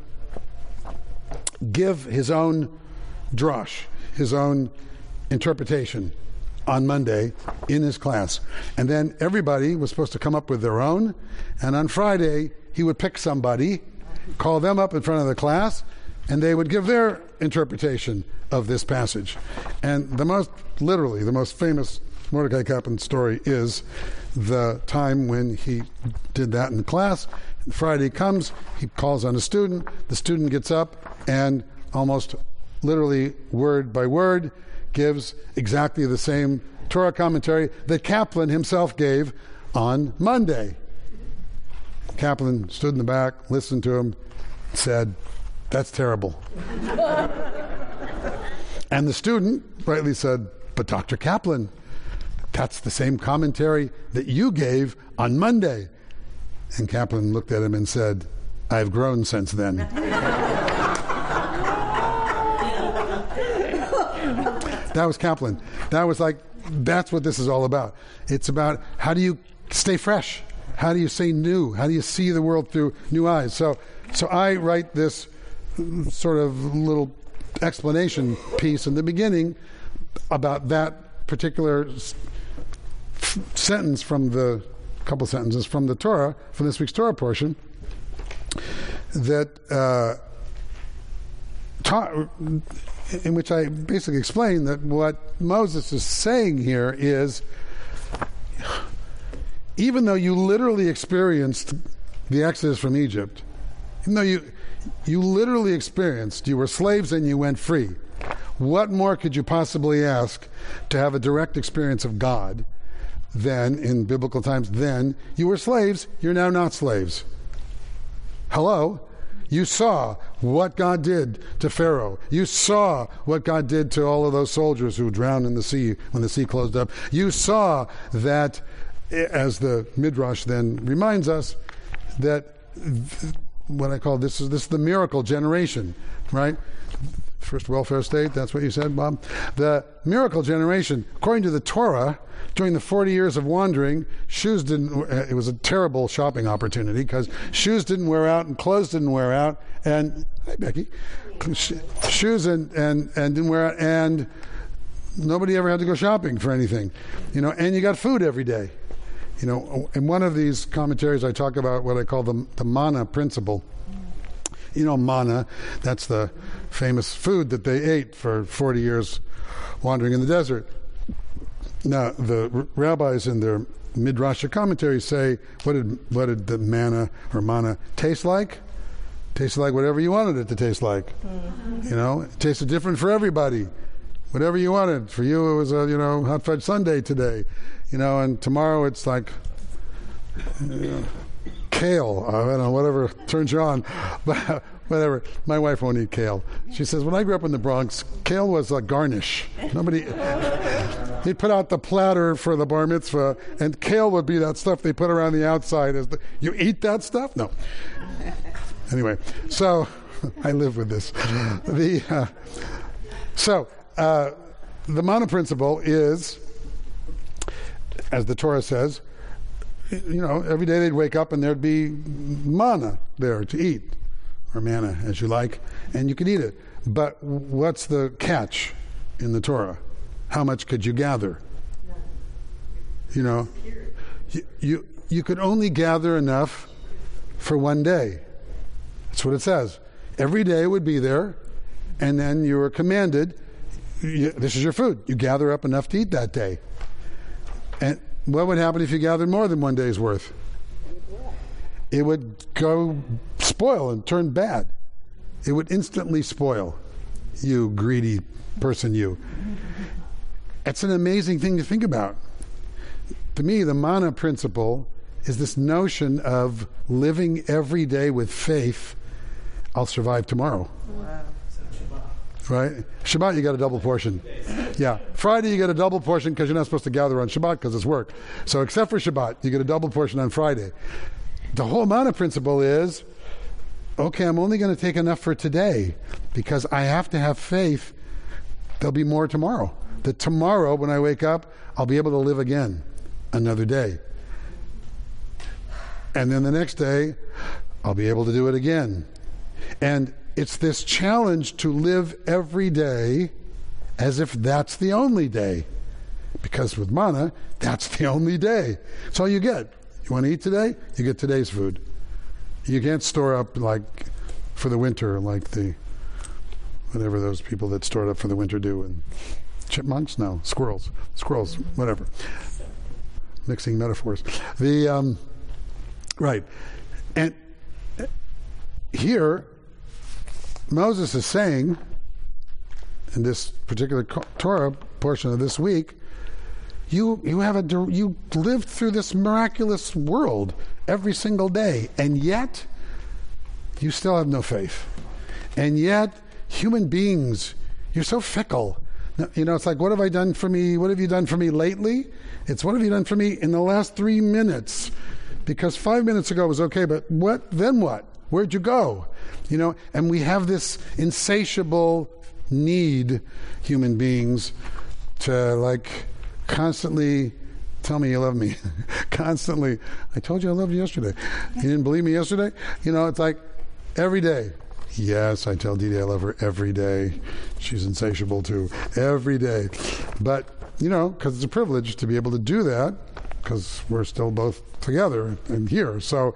S1: give his own drosh, his own interpretation on Monday in his class. And then everybody was supposed to come up with their own. And on Friday, he would pick somebody, call them up in front of the class, and they would give their interpretation of this passage. And the most, literally, the most famous Mordecai Kaplan story is the time when he did that in class. Friday comes, he calls on a student. The student gets up and almost literally word by word gives exactly the same Torah commentary that Kaplan himself gave on Monday. Kaplan stood in the back, listened to him, said, That's terrible. <laughs> and the student rightly said, But Dr. Kaplan, that's the same commentary that you gave on Monday. And Kaplan looked at him and said, I've grown since then. <laughs> that was Kaplan. That was like, that's what this is all about. It's about how do you stay fresh? How do you stay new? How do you see the world through new eyes? So, so I write this sort of little explanation piece in the beginning about that particular s- sentence from the couple sentences from the Torah, from this week's Torah portion, that uh, in which I basically explain that what Moses is saying here is even though you literally experienced the exodus from Egypt, even though you you literally experienced, you were slaves and you went free. What more could you possibly ask to have a direct experience of God then, in biblical times, then you were slaves, you're now not slaves. Hello? You saw what God did to Pharaoh. You saw what God did to all of those soldiers who drowned in the sea when the sea closed up. You saw that, eh, as the Midrash then reminds us, that what I call this is this is the miracle generation, right? First welfare state, that's what you said, Bob. The miracle generation, according to the Torah, during the 40 years of wandering, shoes didn't, uh, it was a terrible shopping opportunity because shoes didn't wear out and clothes didn't wear out. And, hi, Becky, shoes and, and, and didn't wear out. And nobody ever had to go shopping for anything, you know, and you got food every day. You know, in one of these commentaries, I talk about what I call the, the manna principle. You know, manna, that's the famous food that they ate for 40 years wandering in the desert. Now, the r- rabbis in their midrash commentaries say, what did, what did the manna or manna taste like? Tasted like whatever you wanted it to taste like. Mm-hmm. You know, it tasted different for everybody. whatever you wanted. For you, it was a you know hot fudge sundae today, you know, and tomorrow it's like you know, kale. I don't know whatever turns you on, <laughs> but whatever. My wife won't eat kale. She says when I grew up in the Bronx, kale was a garnish. Nobody. <laughs> He'd put out the platter for the bar mitzvah, and kale would be that stuff they put around the outside. As the, you eat that stuff? No. Anyway, so <laughs> I live with this. The uh, so uh, the manna principle is, as the Torah says, you know, every day they'd wake up and there'd be manna there to eat, or manna as you like, and you could eat it. But what's the catch in the Torah? How much could you gather? You know, you, you, you could only gather enough for one day. That's what it says. Every day would be there, and then you were commanded you, this is your food. You gather up enough to eat that day. And what would happen if you gathered more than one day's worth? It would go spoil and turn bad. It would instantly spoil. You greedy person, you. It's an amazing thing to think about. To me, the manna principle is this notion of living every day with faith. I'll survive tomorrow. Wow right? Shabbat, you get a double portion. Yeah. Friday, you get a double portion because you're not supposed to gather on Shabbat because it's work. So, except for Shabbat, you get a double portion on Friday. The whole manna principle is okay, I'm only going to take enough for today because I have to have faith there'll be more tomorrow. That tomorrow, when I wake up, I'll be able to live again another day. And then the next day, I'll be able to do it again. And it's this challenge to live every day as if that's the only day. Because with manna, that's the only day. It's all you get. You want to eat today? You get today's food. You can't store up like for the winter, like the whatever those people that store it up for the winter do. And chipmunks? No, squirrels. Squirrels, whatever. Mixing metaphors. The um, right, and here Moses is saying in this particular Torah portion of this week, you you have a you lived through this miraculous world every single day, and yet you still have no faith, and yet human beings, you're so fickle. You know, it's like, what have I done for me? What have you done for me lately? It's what have you done for me in the last three minutes? Because five minutes ago was okay, but what then? What? Where'd you go? You know, and we have this insatiable need, human beings, to like constantly tell me you love me. <laughs> constantly. I told you I loved you yesterday. You didn't believe me yesterday? You know, it's like every day. Yes, I tell Didi I love her every day. She's insatiable too. Every day. But, you know, because it's a privilege to be able to do that, because we're still both together and here. So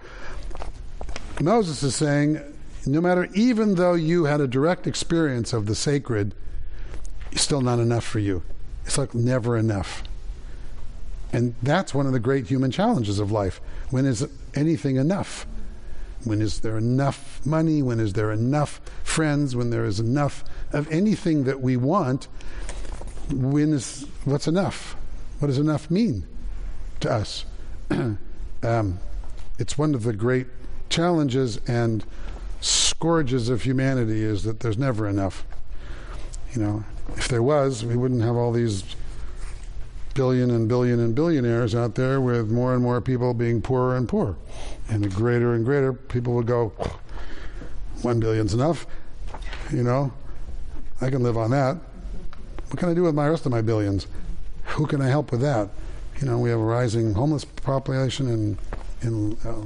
S1: Moses is saying, no matter, even though you had a direct experience of the sacred, it's still not enough for you. It's like never enough. And that's one of the great human challenges of life. When is anything enough? When is there enough money? When is there enough friends? When there is enough of anything that we want? When is what's enough? What does enough mean to us? <clears throat> um, it's one of the great challenges and scourges of humanity is that there's never enough. You know, if there was, we wouldn't have all these billion and billion and billionaires out there with more and more people being poorer and poorer. And the greater and greater people would go, one billion's enough. You know, I can live on that. What can I do with my rest of my billions? Who can I help with that? You know, we have a rising homeless population in in uh,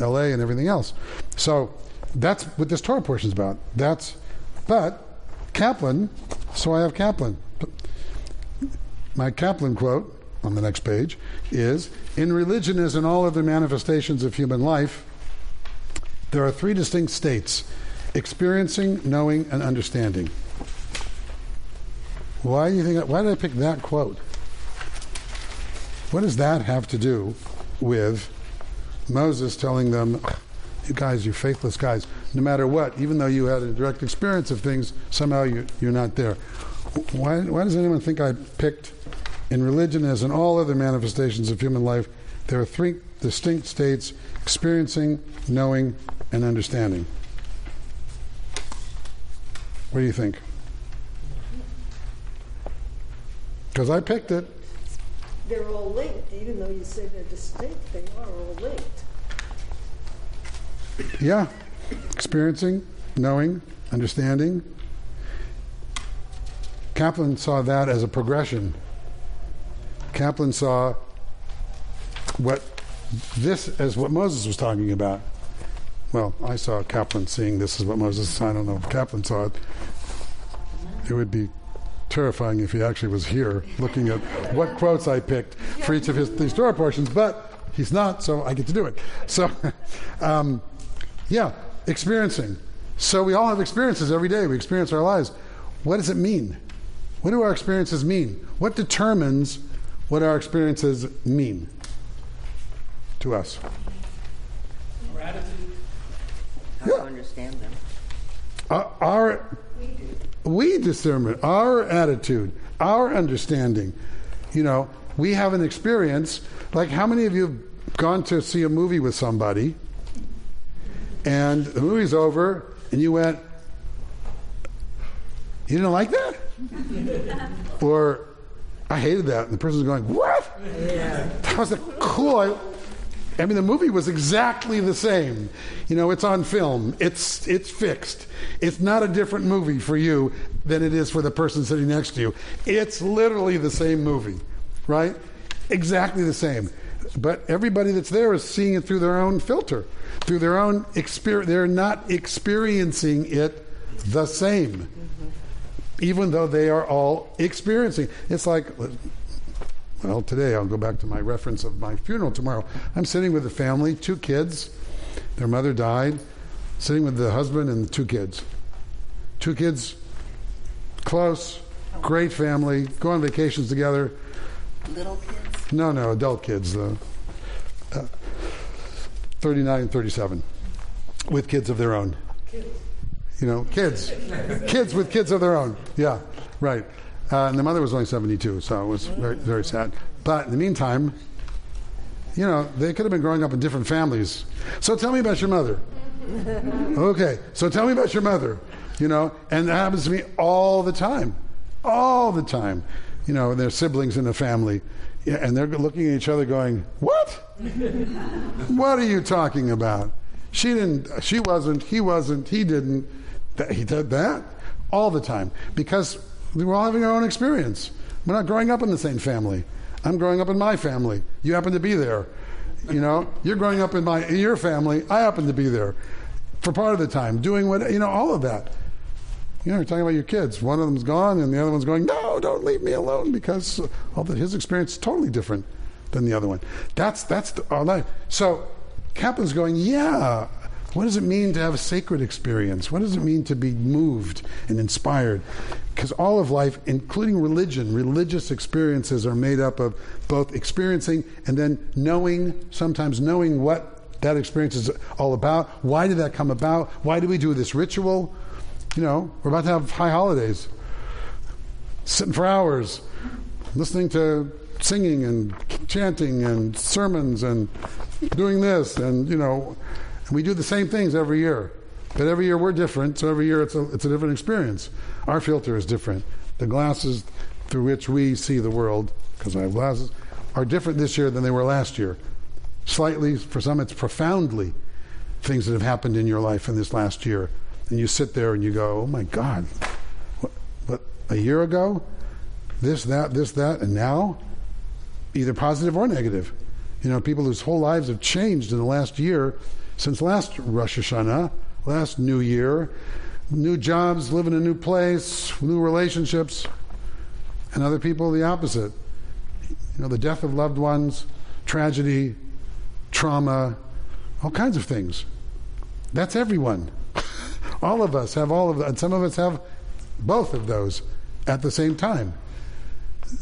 S1: L.A. and everything else. So that's what this Torah portion is about. That's, but Kaplan. So I have Kaplan. My Kaplan quote on the next page is: "In religion, as in all other manifestations of human life, there are three distinct states: experiencing, knowing, and understanding." Why do you think? Why did I pick that quote? What does that have to do with Moses telling them, You guys, you faithless guys. No matter what, even though you had a direct experience of things, somehow you, you're not there. Why, why does anyone think I picked in religion, as in all other manifestations of human life, there are three distinct states experiencing, knowing, and understanding? What do you think? Because I picked it.
S3: They're all linked, even though you say they're distinct, they are all linked.
S1: Yeah. Experiencing, knowing, understanding. Kaplan saw that as a progression. Kaplan saw what this as what Moses was talking about. Well, I saw Kaplan seeing this as what Moses. I don't know if Kaplan saw it. It would be terrifying if he actually was here looking at what quotes I picked for each of his these Torah portions, but he's not, so I get to do it. So, <laughs> um, yeah, experiencing. So we all have experiences every day. We experience our lives. What does it mean? What do our experiences mean? What determines what our experiences mean to us?
S4: Our attitude.
S2: How to understand them.
S1: Our, our we discernment, our attitude, our understanding. You know, we have an experience. Like, how many of you have gone to see a movie with somebody, and the movie's over, and you went, "You didn't like that," <laughs> or "I hated that," and the person's going, "What? That was a cool." I, I mean, the movie was exactly the same. You know, it's on film. It's it's fixed. It's not a different movie for you than it is for the person sitting next to you. It's literally the same movie, right? Exactly the same. But everybody that's there is seeing it through their own filter, through their own experience. They're not experiencing it the same, even though they are all experiencing. It's like well, today I'll go back to my reference of my funeral tomorrow. I'm sitting with a family, two kids. Their mother died. Sitting with the husband and two kids. Two kids, close, great family, go on vacations together.
S2: Little kids?
S1: No, no, adult kids. Uh, uh, 39 and 37. With kids of their own. Kids. You know, kids. <laughs> kids with kids of their own. Yeah, right. Uh, and the mother was only 72, so it was very, very sad. But in the meantime, you know, they could have been growing up in different families. So tell me about your mother. <laughs> Okay, so tell me about your mother. You know, and that happens to me all the time. All the time. You know, there's siblings in the family, yeah, and they're looking at each other going, What? <laughs> what are you talking about? She didn't, she wasn't, he wasn't, he didn't. He did that all the time because we're all having our own experience. We're not growing up in the same family. I'm growing up in my family. You happen to be there. You know, you're growing up in my in your family. I happen to be there for part of the time, doing what you know, all of that. You know, you're talking about your kids. One of them's gone, and the other one's going, "No, don't leave me alone," because all the, his experience is totally different than the other one. That's that's the, our life. So Kaplan's going, "Yeah, what does it mean to have a sacred experience? What does it mean to be moved and inspired? Because all of life, including religion, religious experiences are made up of both experiencing and then knowing, sometimes knowing what that experience is all about. Why did that come about? Why do we do this ritual? You know, we're about to have high holidays. Sitting for hours, listening to singing and chanting and sermons and doing this and, you know, we do the same things every year, but every year we're different. So every year it's a it's a different experience. Our filter is different. The glasses through which we see the world, because I have glasses, are different this year than they were last year. Slightly, for some, it's profoundly things that have happened in your life in this last year, and you sit there and you go, "Oh my God, what, what a year ago, this, that, this, that, and now." Either positive or negative. You know, people whose whole lives have changed in the last year since last Rosh Hashanah, last New Year, new jobs, live in a new place, new relationships, and other people the opposite. You know, the death of loved ones, tragedy, trauma, all kinds of things. That's everyone. <laughs> all of us have all of that, and some of us have both of those at the same time.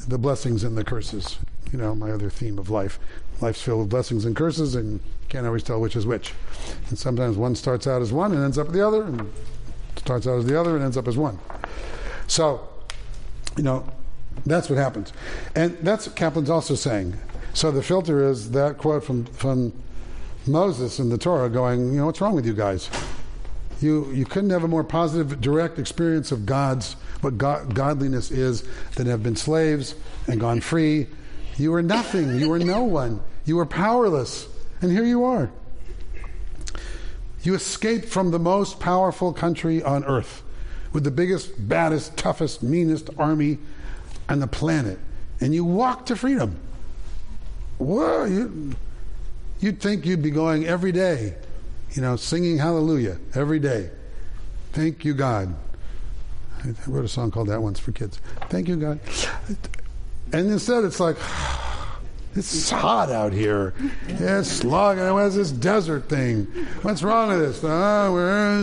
S1: The blessings and the curses. You know, my other theme of life. Life's filled with blessings and curses, and can't always tell which is which. And sometimes one starts out as one and ends up the other, and starts out as the other and ends up as one. So, you know, that's what happens. And that's what Kaplan's also saying. So the filter is that quote from, from Moses in the Torah going, you know, what's wrong with you guys? You, you couldn't have a more positive, direct experience of God's, what God, godliness is, than have been slaves and gone free. You were nothing. You were no one. You were powerless. And here you are. You escaped from the most powerful country on earth with the biggest, baddest, toughest, meanest army on the planet. And you walk to freedom. Whoa, you, you'd think you'd be going every day, you know, singing hallelujah every day. Thank you, God. I wrote a song called that once for kids. Thank you, God. And instead, it's like, it's hot out here. It's slogging. What's this desert thing? What's wrong with this? Oh, we're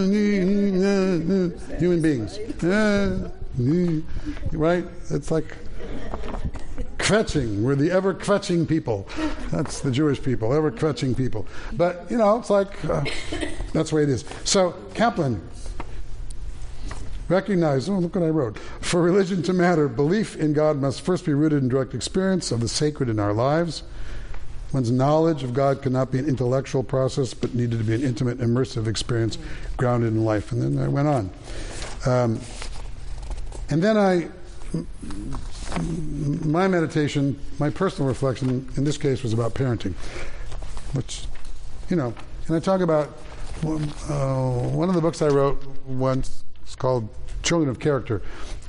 S1: human beings. Right? It's like kvetching. We're the ever kvetching people. That's the Jewish people, ever kvetching people. But, you know, it's like, uh, that's the way it is. So, Kaplan recognize, oh, look what I wrote. For religion to matter, belief in God must first be rooted in direct experience of the sacred in our lives. One's knowledge of God cannot be an intellectual process, but needed to be an intimate, immersive experience grounded in life. And then I went on. Um, and then I, my meditation, my personal reflection in this case was about parenting, which, you know, and I talk about uh, one of the books I wrote once it's called Children of Character.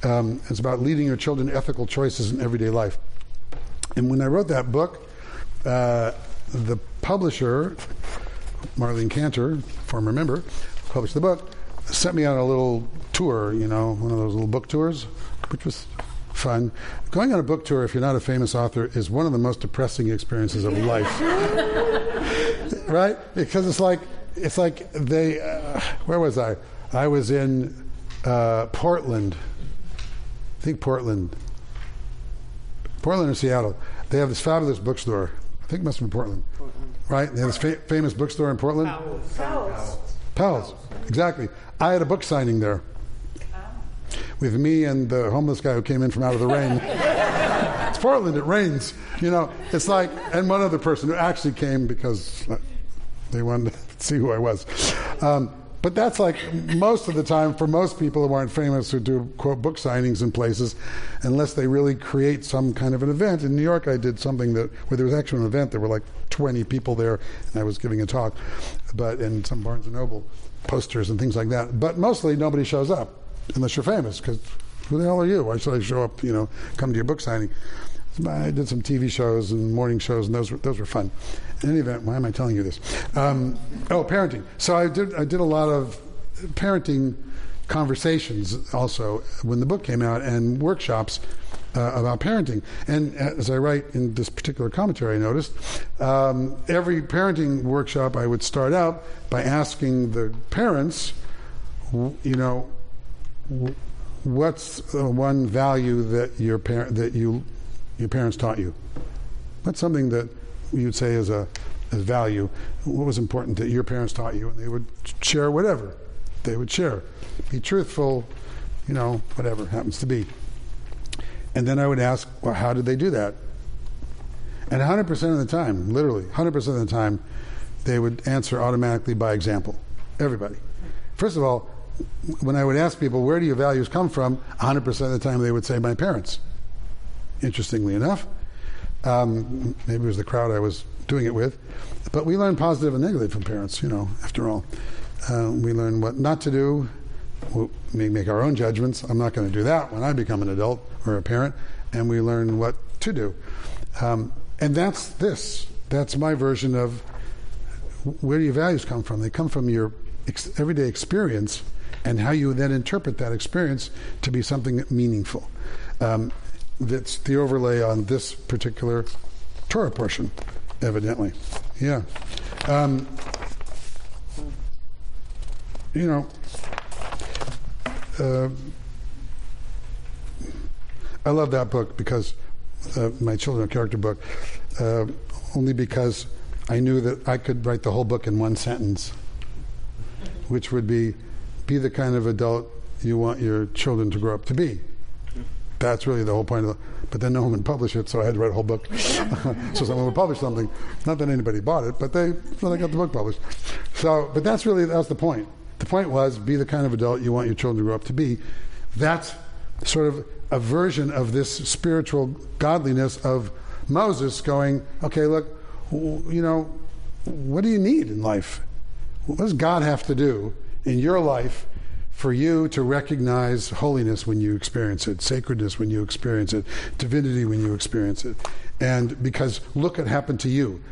S1: Um, it's about leading your children ethical choices in everyday life. And when I wrote that book, uh, the publisher, Marlene Cantor, former member, published the book, sent me on a little tour, you know, one of those little book tours, which was fun. Going on a book tour, if you're not a famous author, is one of the most depressing experiences of life. <laughs> right? Because it's like, it's like they, uh, where was I? I was in uh, Portland. I think Portland. Portland or Seattle. They have this fabulous bookstore. I think it must have been Portland. Portland. Right? They have this fa- famous bookstore in Portland.
S3: Powell's. Powell's.
S1: Powell's. Exactly. I had a book signing there. With me and the homeless guy who came in from out of the rain. <laughs> it's Portland, it rains. You know, it's like, and one other person who actually came because they wanted to <laughs> see who I was. Um, but that's like most of the time for most people who aren't famous who do quote book signings in places, unless they really create some kind of an event. In New York, I did something that where there was actually an event. There were like 20 people there, and I was giving a talk, but in some Barnes and Noble posters and things like that. But mostly nobody shows up unless you're famous because who the hell are you? Why should I show up? You know, come to your book signing. I did some TV shows and morning shows, and those were those were fun. In any event, why am I telling you this? Um, oh, parenting. So I did I did a lot of parenting conversations also when the book came out and workshops uh, about parenting. And as I write in this particular commentary, I noticed um, every parenting workshop I would start out by asking the parents, you know, what's one value that your parent that you your parents taught you? That's something that you'd say is a value? What was important that your parents taught you? And they would share whatever they would share. Be truthful, you know, whatever happens to be. And then I would ask, well, how did they do that? And 100% of the time, literally 100% of the time, they would answer automatically by example. Everybody. First of all, when I would ask people, where do your values come from? 100% of the time they would say, my parents. Interestingly enough, um, maybe it was the crowd I was doing it with, but we learn positive and negative from parents, you know, after all. Uh, we learn what not to do. We make our own judgments. I'm not going to do that when I become an adult or a parent. And we learn what to do. Um, and that's this. That's my version of where do your values come from? They come from your ex- everyday experience and how you then interpret that experience to be something meaningful. Um, that's the overlay on this particular Torah portion, evidently. Yeah. Um, you know, uh, I love that book because uh, my children of character book, uh, only because I knew that I could write the whole book in one sentence, which would be be the kind of adult you want your children to grow up to be. That's really the whole point of it. But then no one would publish it, so I had to write a whole book. <laughs> so someone would publish something. Not that anybody bought it, but they so they got the book published. So, but that's really that's the point. The point was be the kind of adult you want your children to grow up to be. That's sort of a version of this spiritual godliness of Moses going, okay, look, you know, what do you need in life? What does God have to do in your life for you to recognize holiness when you experience it, sacredness when you experience it, divinity when you experience it? And because look what happened to you.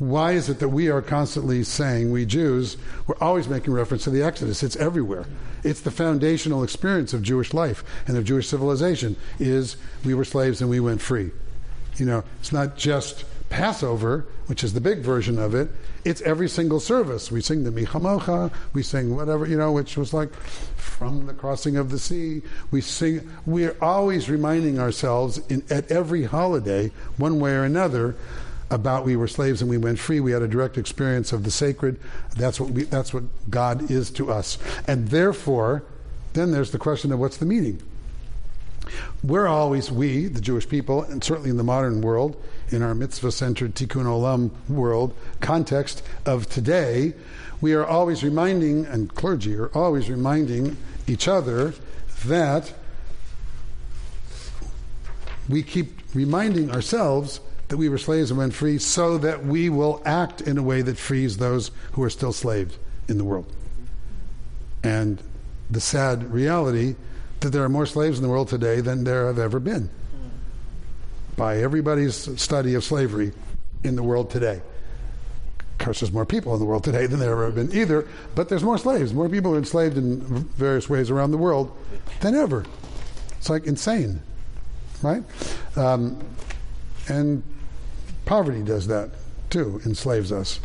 S1: Why is it that we are constantly saying, we Jews, we're always making reference to the Exodus? It's everywhere. It's the foundational experience of Jewish life and of Jewish civilization is we were slaves and we went free. You know, it's not just Passover, which is the big version of it, it's every single service. We sing the Mi Chamocha, we sing whatever, you know, which was like from the crossing of the sea. We sing, we're always reminding ourselves in, at every holiday, one way or another, about we were slaves and we went free. We had a direct experience of the sacred. That's what we, that's what God is to us. And therefore, then there's the question of what's the meaning. We're always, we, the Jewish people, and certainly in the modern world, in our mitzvah centered tikkun olam world context of today, we are always reminding, and clergy are always reminding each other that we keep reminding ourselves that we were slaves and went free so that we will act in a way that frees those who are still slaves in the world. And the sad reality that there are more slaves in the world today than there have ever been by everybody's study of slavery in the world today. Of course, there's more people in the world today than there ever have been either, but there's more slaves. More people are enslaved in various ways around the world than ever. It's like insane, right? Um, and poverty does that too, enslaves us.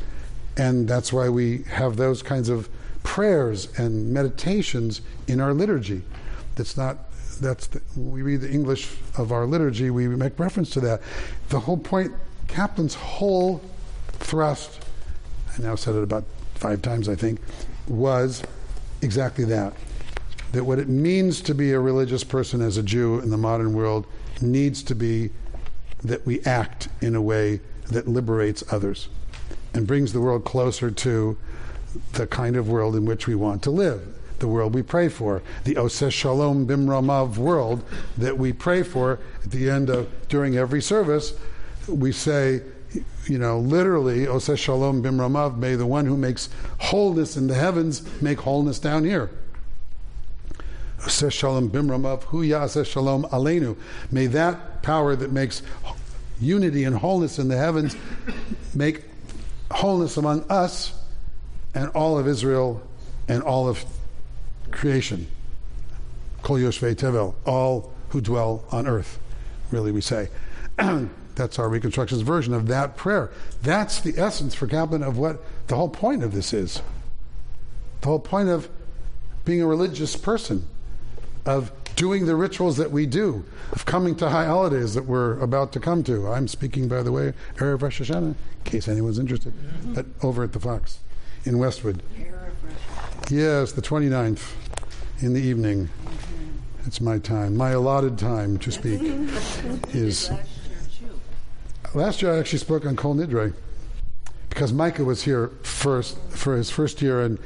S1: And that's why we have those kinds of prayers and meditations in our liturgy. That's not that's the, we read the English of our liturgy, we make reference to that. The whole point, Kaplan's whole thrust, I now said it about five times, I think, was exactly that. That what it means to be a religious person as a Jew in the modern world needs to be that we act in a way that liberates others and brings the world closer to the kind of world in which we want to live the world we pray for, the Oseh Shalom Bimromav world that we pray for at the end of during every service. We say, you know, literally, Oseh Shalom Bimromav, may the one who makes wholeness in the heavens make wholeness down here. Oseh Shalom Bimromav, Hu Yaseh Shalom Aleinu. May that power that makes unity and wholeness in the heavens make wholeness among us and all of Israel and all of creation. Kol Yoshvei Tevel, all who dwell on earth, really we say. <clears throat> That's our Reconstructionist version of that prayer. That's the essence for Kaplan of what the whole point of this is. The whole point of being a religious person, of doing the rituals that we do, of coming to high holidays that we're about to come to. I'm speaking, by the way, Erev Rosh Hashanah, in case anyone's interested, at, over at the Fox in Westwood. Yes, the 29th in the evening. It's my time. My allotted time to speak is. Last year I actually spoke on Kol Nidre because Micah was here first for his first year, and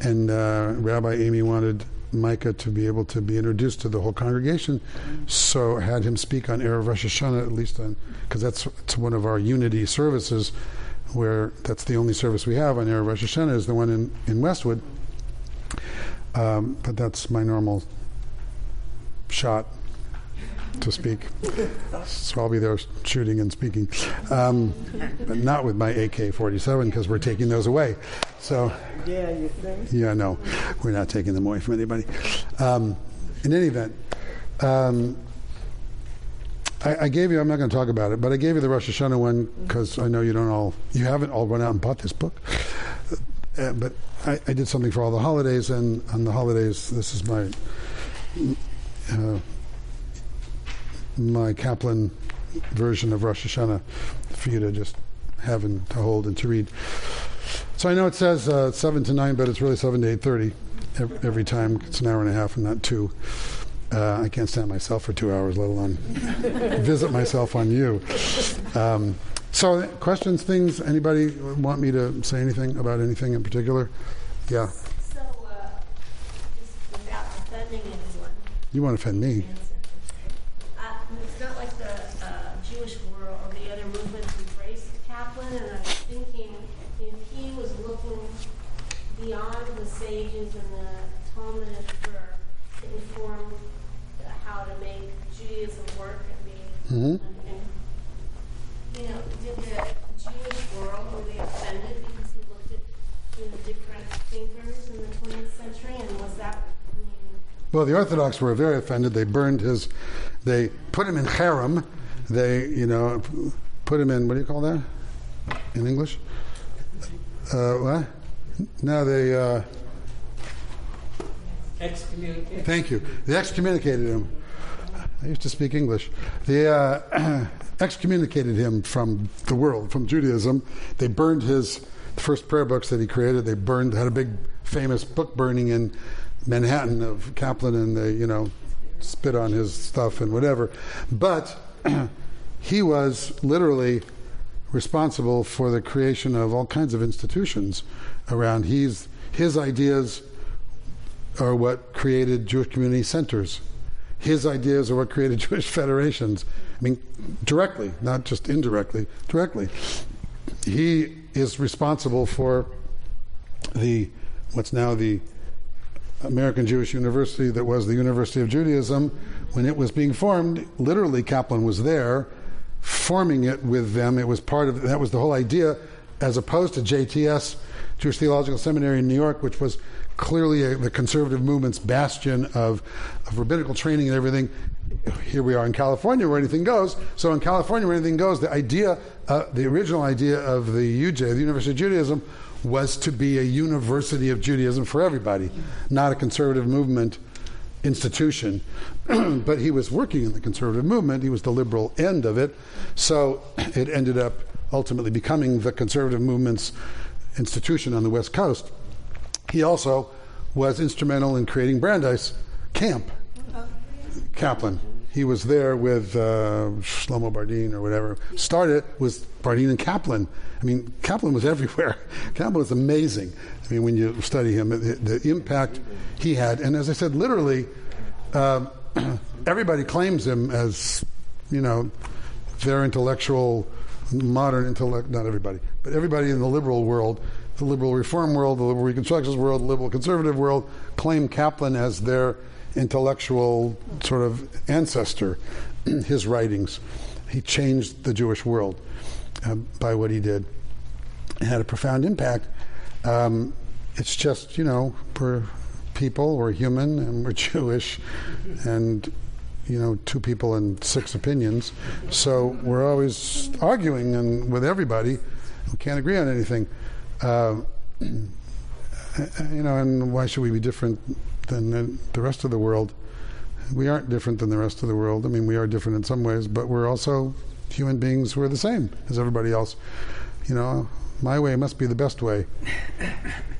S1: and uh, Rabbi Amy wanted Micah to be able to be introduced to the whole congregation, so had him speak on Erev Rosh Hashanah at least on because that's it's one of our unity services, where that's the only service we have on Erev Rosh Hashanah is the one in in Westwood. Um, but that's my normal shot to speak. so I'll be there shooting and speaking, um, but not with my AK-47 because we're taking those away. So
S3: Yeah, you think?
S1: yeah, no, we're not taking them away from anybody. Um, in any event, um, I, gave you. I'm not going to talk about it, but I gave you the Rosh Hashanah one because I know you don't all, you haven't all run out and bought this book. Uh, but I, I, did something for all the holidays, and on the holidays, this is my uh, my Kaplan version of Rosh Hashanah for you to just having to hold and to read. So I know it says uh, seven to nine, but it's really seven to eight thirty every, every time. It's an hour and a half and not two. Uh, I can't stand myself for two hours, let alone <laughs> visit myself on you. Um, so, questions, things? Anybody want me to say anything about anything in particular? Yeah.
S5: So, uh, just without offending anyone,
S1: You want to offend me?
S5: uh, it's not like the uh, Jewish world or the other movements embraced Kaplan, and I was thinking if he was looking beyond the sages and the Talmud for to inform how to make Judaism work. And, and, you know, did the Jewish world were they offended because he looked at you know different thinkers in the 20th century, and was that? I mean,
S1: Well, the Orthodox were very offended. They burned his, they put him in cherem. They, you know, put him in, what do you call that in English? Uh, what? No, they, uh,
S4: Excommunicate.
S1: thank you. They excommunicated him. I used to speak English. They uh, <clears throat> excommunicated him from the world, from Judaism. They burned his the first prayer books that he created. They burned, had a big famous book burning in Manhattan of Kaplan, and they, you know, spit on his stuff and whatever. But <clears throat> he was literally responsible for the creation of all kinds of institutions around. He's his ideas are what created Jewish community centers. His ideas are what created <laughs> Jewish federations. I mean, directly, not just indirectly, directly. He is responsible for the what's now the American Jewish University that was the University of Judaism when it was being formed. Literally, Kaplan was there forming it with them. It was part of that was the whole idea, as opposed to JTS, Jewish Theological Seminary in New York, which was clearly a, the conservative movement's bastion of, of rabbinical training and everything. Here we are in California where anything goes. So in California where anything goes, the idea, uh, the original idea of the UJ, the University of Judaism, was to be a university of Judaism for everybody, not a conservative movement institution. <clears throat> but he was working in the conservative movement, he was the liberal end of it. So <clears throat> it ended up ultimately becoming the conservative movement's institution on the West Coast. He also was instrumental in creating Brandeis Camp, oh, Kaplan. He was there with uh, Shlomo Bardin or whatever. Started with Bardin and Kaplan. I mean, Kaplan was <laughs> everywhere. Kaplan was amazing. I mean, when you study him, the, the impact he had. And as I said, literally, um, <clears throat> everybody claims him as, you know, their intellectual, modern intellect. Not everybody, but everybody in the liberal world, the liberal reform world, the liberal reconstructionist world, the liberal conservative world, claim Kaplan as their intellectual sort of ancestor. <clears throat> His writings, he changed the Jewish world uh, by what he did. It had a profound impact. Um, it's just, you know, we're people, we're human, and we're <laughs> Jewish, and, you know, two people and six opinions. So we're always arguing and with everybody. We can't agree on anything. <clears throat> Uh, you know, and why should we be different than the- the rest of the world? We aren't different than the rest of the world. I mean, we are different in some ways, but we're also human beings who are the same as everybody else. You know, my way must be the best way. <laughs>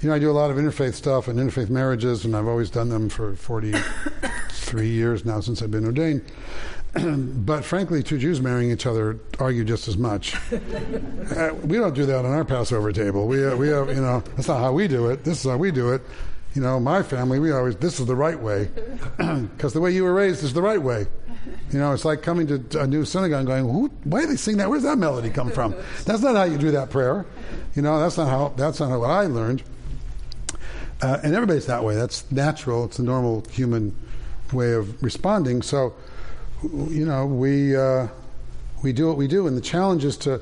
S1: You know, I do a lot of interfaith stuff and interfaith marriages, and I've always done them for 43 <laughs> years now since I've been ordained. <clears throat> but frankly, two Jews marrying each other argue just as much. <laughs> Uh, we don't do that on our Passover table. We, uh, we have, you know, that's not how we do it. This is how we do it. You know, my family, we always, this is the right way. <clears throat> Because the way you were raised is the right way. You know, it's like coming to a new synagogue and going, Who, why are they singing that? Where's that melody come from? That's not how you do that prayer. You know, that's not how, that's not how I learned. Uh, and everybody's that way. That's natural. It's a normal human way of responding. So, you know, we uh, we do what we do, and the challenge is to,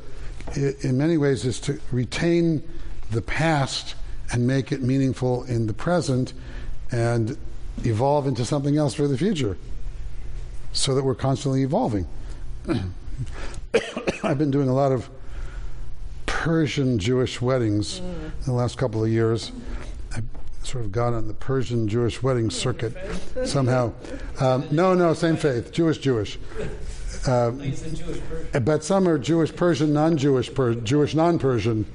S1: in many ways, is to retain the past and make it meaningful in the present, and evolve into something else for the future, so that we're constantly evolving. <coughs> I've been doing a lot of Persian Jewish weddings in the last couple of years. I sort of got on the Persian Jewish wedding circuit <laughs> somehow. Um, no, no, same faith, Jewish, Jewish.
S4: Jewish Persian.
S1: but some are Jewish Persian, non-Jewish per, Jewish non-Persian.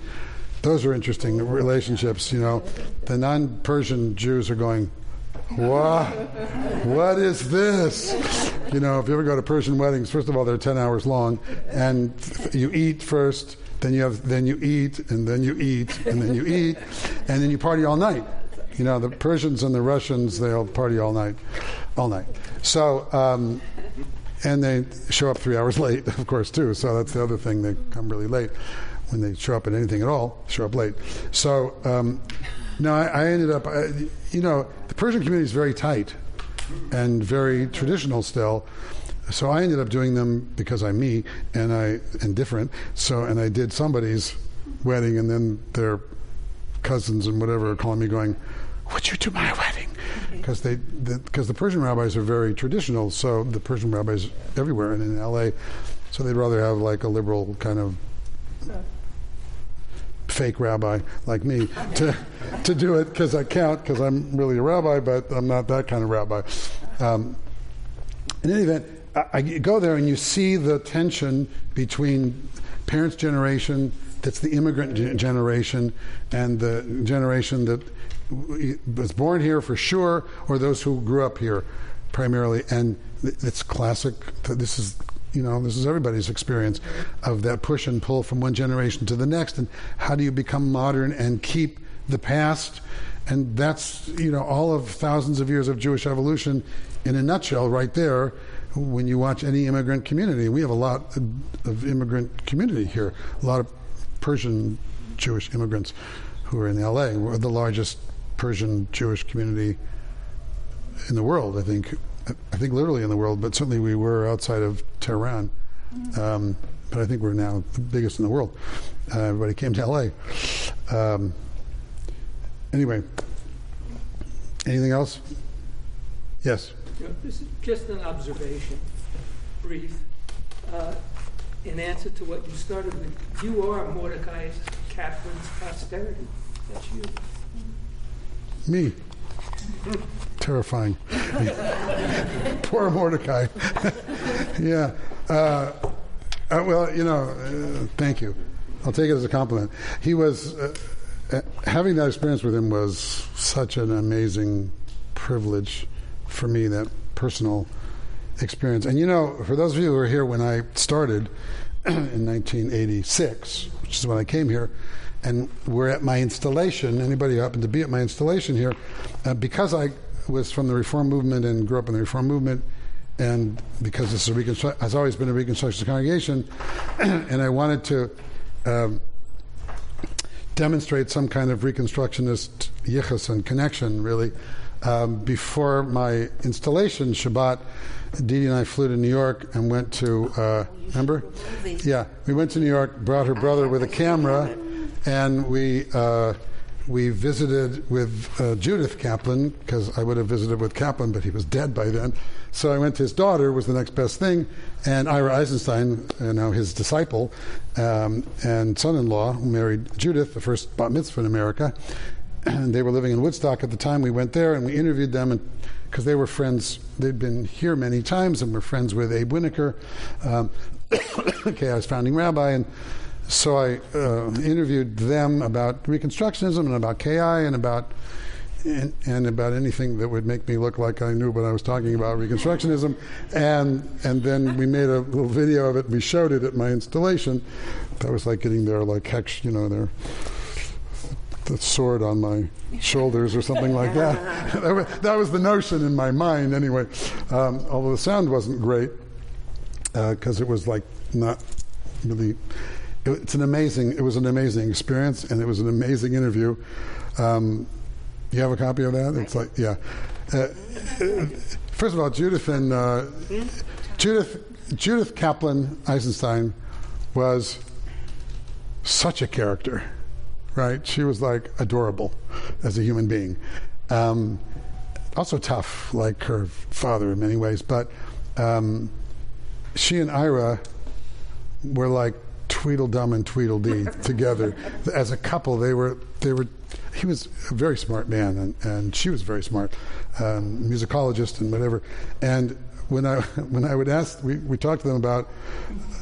S1: Those are interesting relationships. You know, the non-Persian Jews are going, "What? What is this?" You know, if you ever go to Persian weddings, first of all, they're ten hours long, and you eat first, then you have, then you eat, and then you eat, and then you eat, and then you party all night. You know, the Persians and the Russians, they'll party all night, all night. So. Um, and they show up three hours <laughs> late, of course, too. So that's the other thing. They come really late when they show up at anything at all. Show up late. So um, no, I, I ended up. I, you know, the Persian community is very tight and very traditional still. So I ended up doing them because I'm me and I and different. So and I did somebody's wedding, and then their cousins and whatever are calling me, going, "Would you do my wedding?" Because they because the, Persian rabbis are very traditional. So the Persian rabbis everywhere and in L.A. So they'd rather have like a liberal kind of fake rabbi like me to to do it because I count because I'm really a rabbi, but I'm not that kind of rabbi. Um, in any event, I, I go there and you see the tension between parents' generation, that's the immigrant generation, and the generation that was born here for sure, or those who grew up here primarily. And it's classic. This is you know, this is everybody's experience of that push and pull from one generation to the next. And how do you become modern and keep the past? And that's, you know, all of thousands of years of Jewish evolution in a nutshell, right there. When you watch any immigrant community, we have a lot of immigrant community here, a lot of Persian Jewish immigrants who are in LA. We're the largest Persian Jewish community in the world, I think. I think literally in the world, but certainly we were outside of Tehran. Um, but I think we're now the biggest in the world. Uh, everybody came to LA. Um, anyway, anything else? Yes.
S4: You know, This is just an observation, brief. Uh, In answer to what you started with, you are Mordecai Kaplan's posterity. That's you.
S1: Me. Terrifying. <laughs> Poor Mordecai. <laughs> yeah. Uh, uh, well, you know, uh, thank you. I'll take it as a compliment. He was, uh, uh, having that experience with him was such an amazing privilege for me, that personal experience. And you know, for those of you who were here when I started <clears throat> in 1986, which is when I came here, and we're at my installation. Anybody who happened to be at my installation here, uh, because I was from the Reform movement and grew up in the Reform movement, and because this is reconstru- has always been a Reconstructionist congregation, <clears throat> and I wanted to um, demonstrate some kind of Reconstructionist yichus and connection, really. Um, before my installation, Shabbat, Dee and I flew to New York and went to, uh, remember? Yeah, we went to New York, brought her brother with a camera, and we uh, we visited with uh, Judith Kaplan because I would have visited with Kaplan, but he was dead by then. So I went to his daughter was the next best thing, and Ira Eisenstein, you know, his disciple um, and son-in-law, who married Judith, the first bat mitzvah in America. And they were living in Woodstock at the time. We went there and we interviewed them, and because they were friends, they'd been here many times and were friends with Abe Winokur, um, <coughs> KI's founding rabbi, and so I uh, interviewed them about Reconstructionism and about KI and about and, and, about anything that would make me look like I knew what I was talking about Reconstructionism, and and then we made a little video of it. We showed it at my installation. That was like getting their like hex, you know, their the sword on my shoulders or something like that. <laughs> that, was, that was the notion in my mind, anyway. Um, although the sound wasn't great because uh, it was like not really it's an amazing it was an amazing experience and it was an amazing interview. Um, you have a copy of that? It's like yeah. Uh, first of all judith and uh, judith judith kaplan eisenstein was such a character right? She was like adorable as a human being. Um, also tough like her father in many ways but um, she and ira were like Tweedledum and Tweedledee <laughs> together. As a couple, they were they were. He was a very smart man, and, and she was very smart, um, musicologist and whatever. And when I <laughs> when I would ask, we, we talked to them about.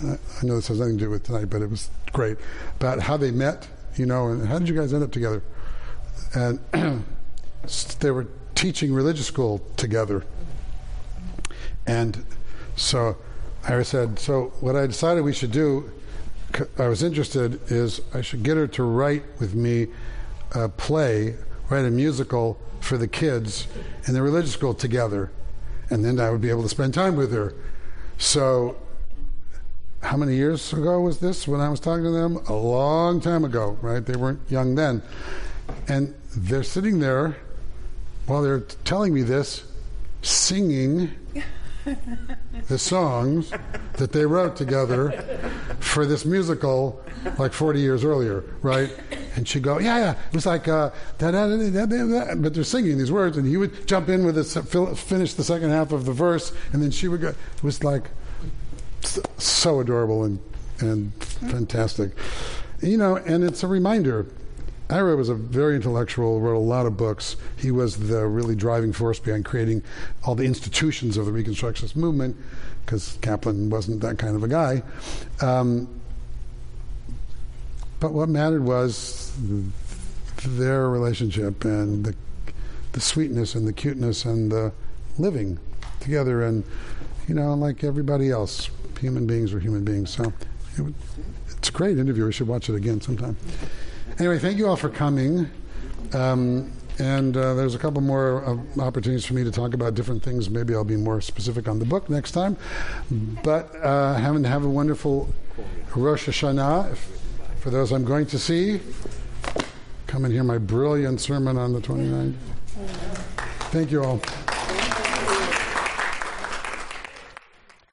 S1: Uh, I know this has nothing to do with tonight, but it was great about how they met. You know, and how did you guys end up together? And <clears throat> they were teaching religious school together. And so I said, so what I decided we should do, I was interested, is I should get her to write with me a play, write a musical for the kids in the religious school together. And then I would be able to spend time with her. So, how many years ago was this when I was talking to them? A long time ago, right? They weren't young then. And they're sitting there while they're telling me this, singing <laughs> <laughs> the songs that they wrote together for this musical like 40 years earlier, right? And she'd go, yeah, yeah. It was like, uh, but they're singing these words, and he would jump in with it, finish the second half of the verse, and then she would go. It was like so adorable and, and fantastic. You know, and it's a reminder. Ira was a very intellectual, wrote a lot of books. He was the really driving force behind creating all the institutions of the Reconstructionist movement, because Kaplan wasn't that kind of a guy. Um, but what mattered was their relationship and the, the sweetness and the cuteness and the living together, and you know, like everybody else, human beings were human beings. So it, it's a great interview. We should watch it again sometime. Anyway, thank you all for coming. Um, and uh, there's a couple more uh, opportunities for me to talk about different things. Maybe I'll be more specific on the book next time. But uh, have, have a wonderful Rosh Hashanah. If, for those I'm going to see, come and hear my brilliant sermon on the 29th. Thank you all.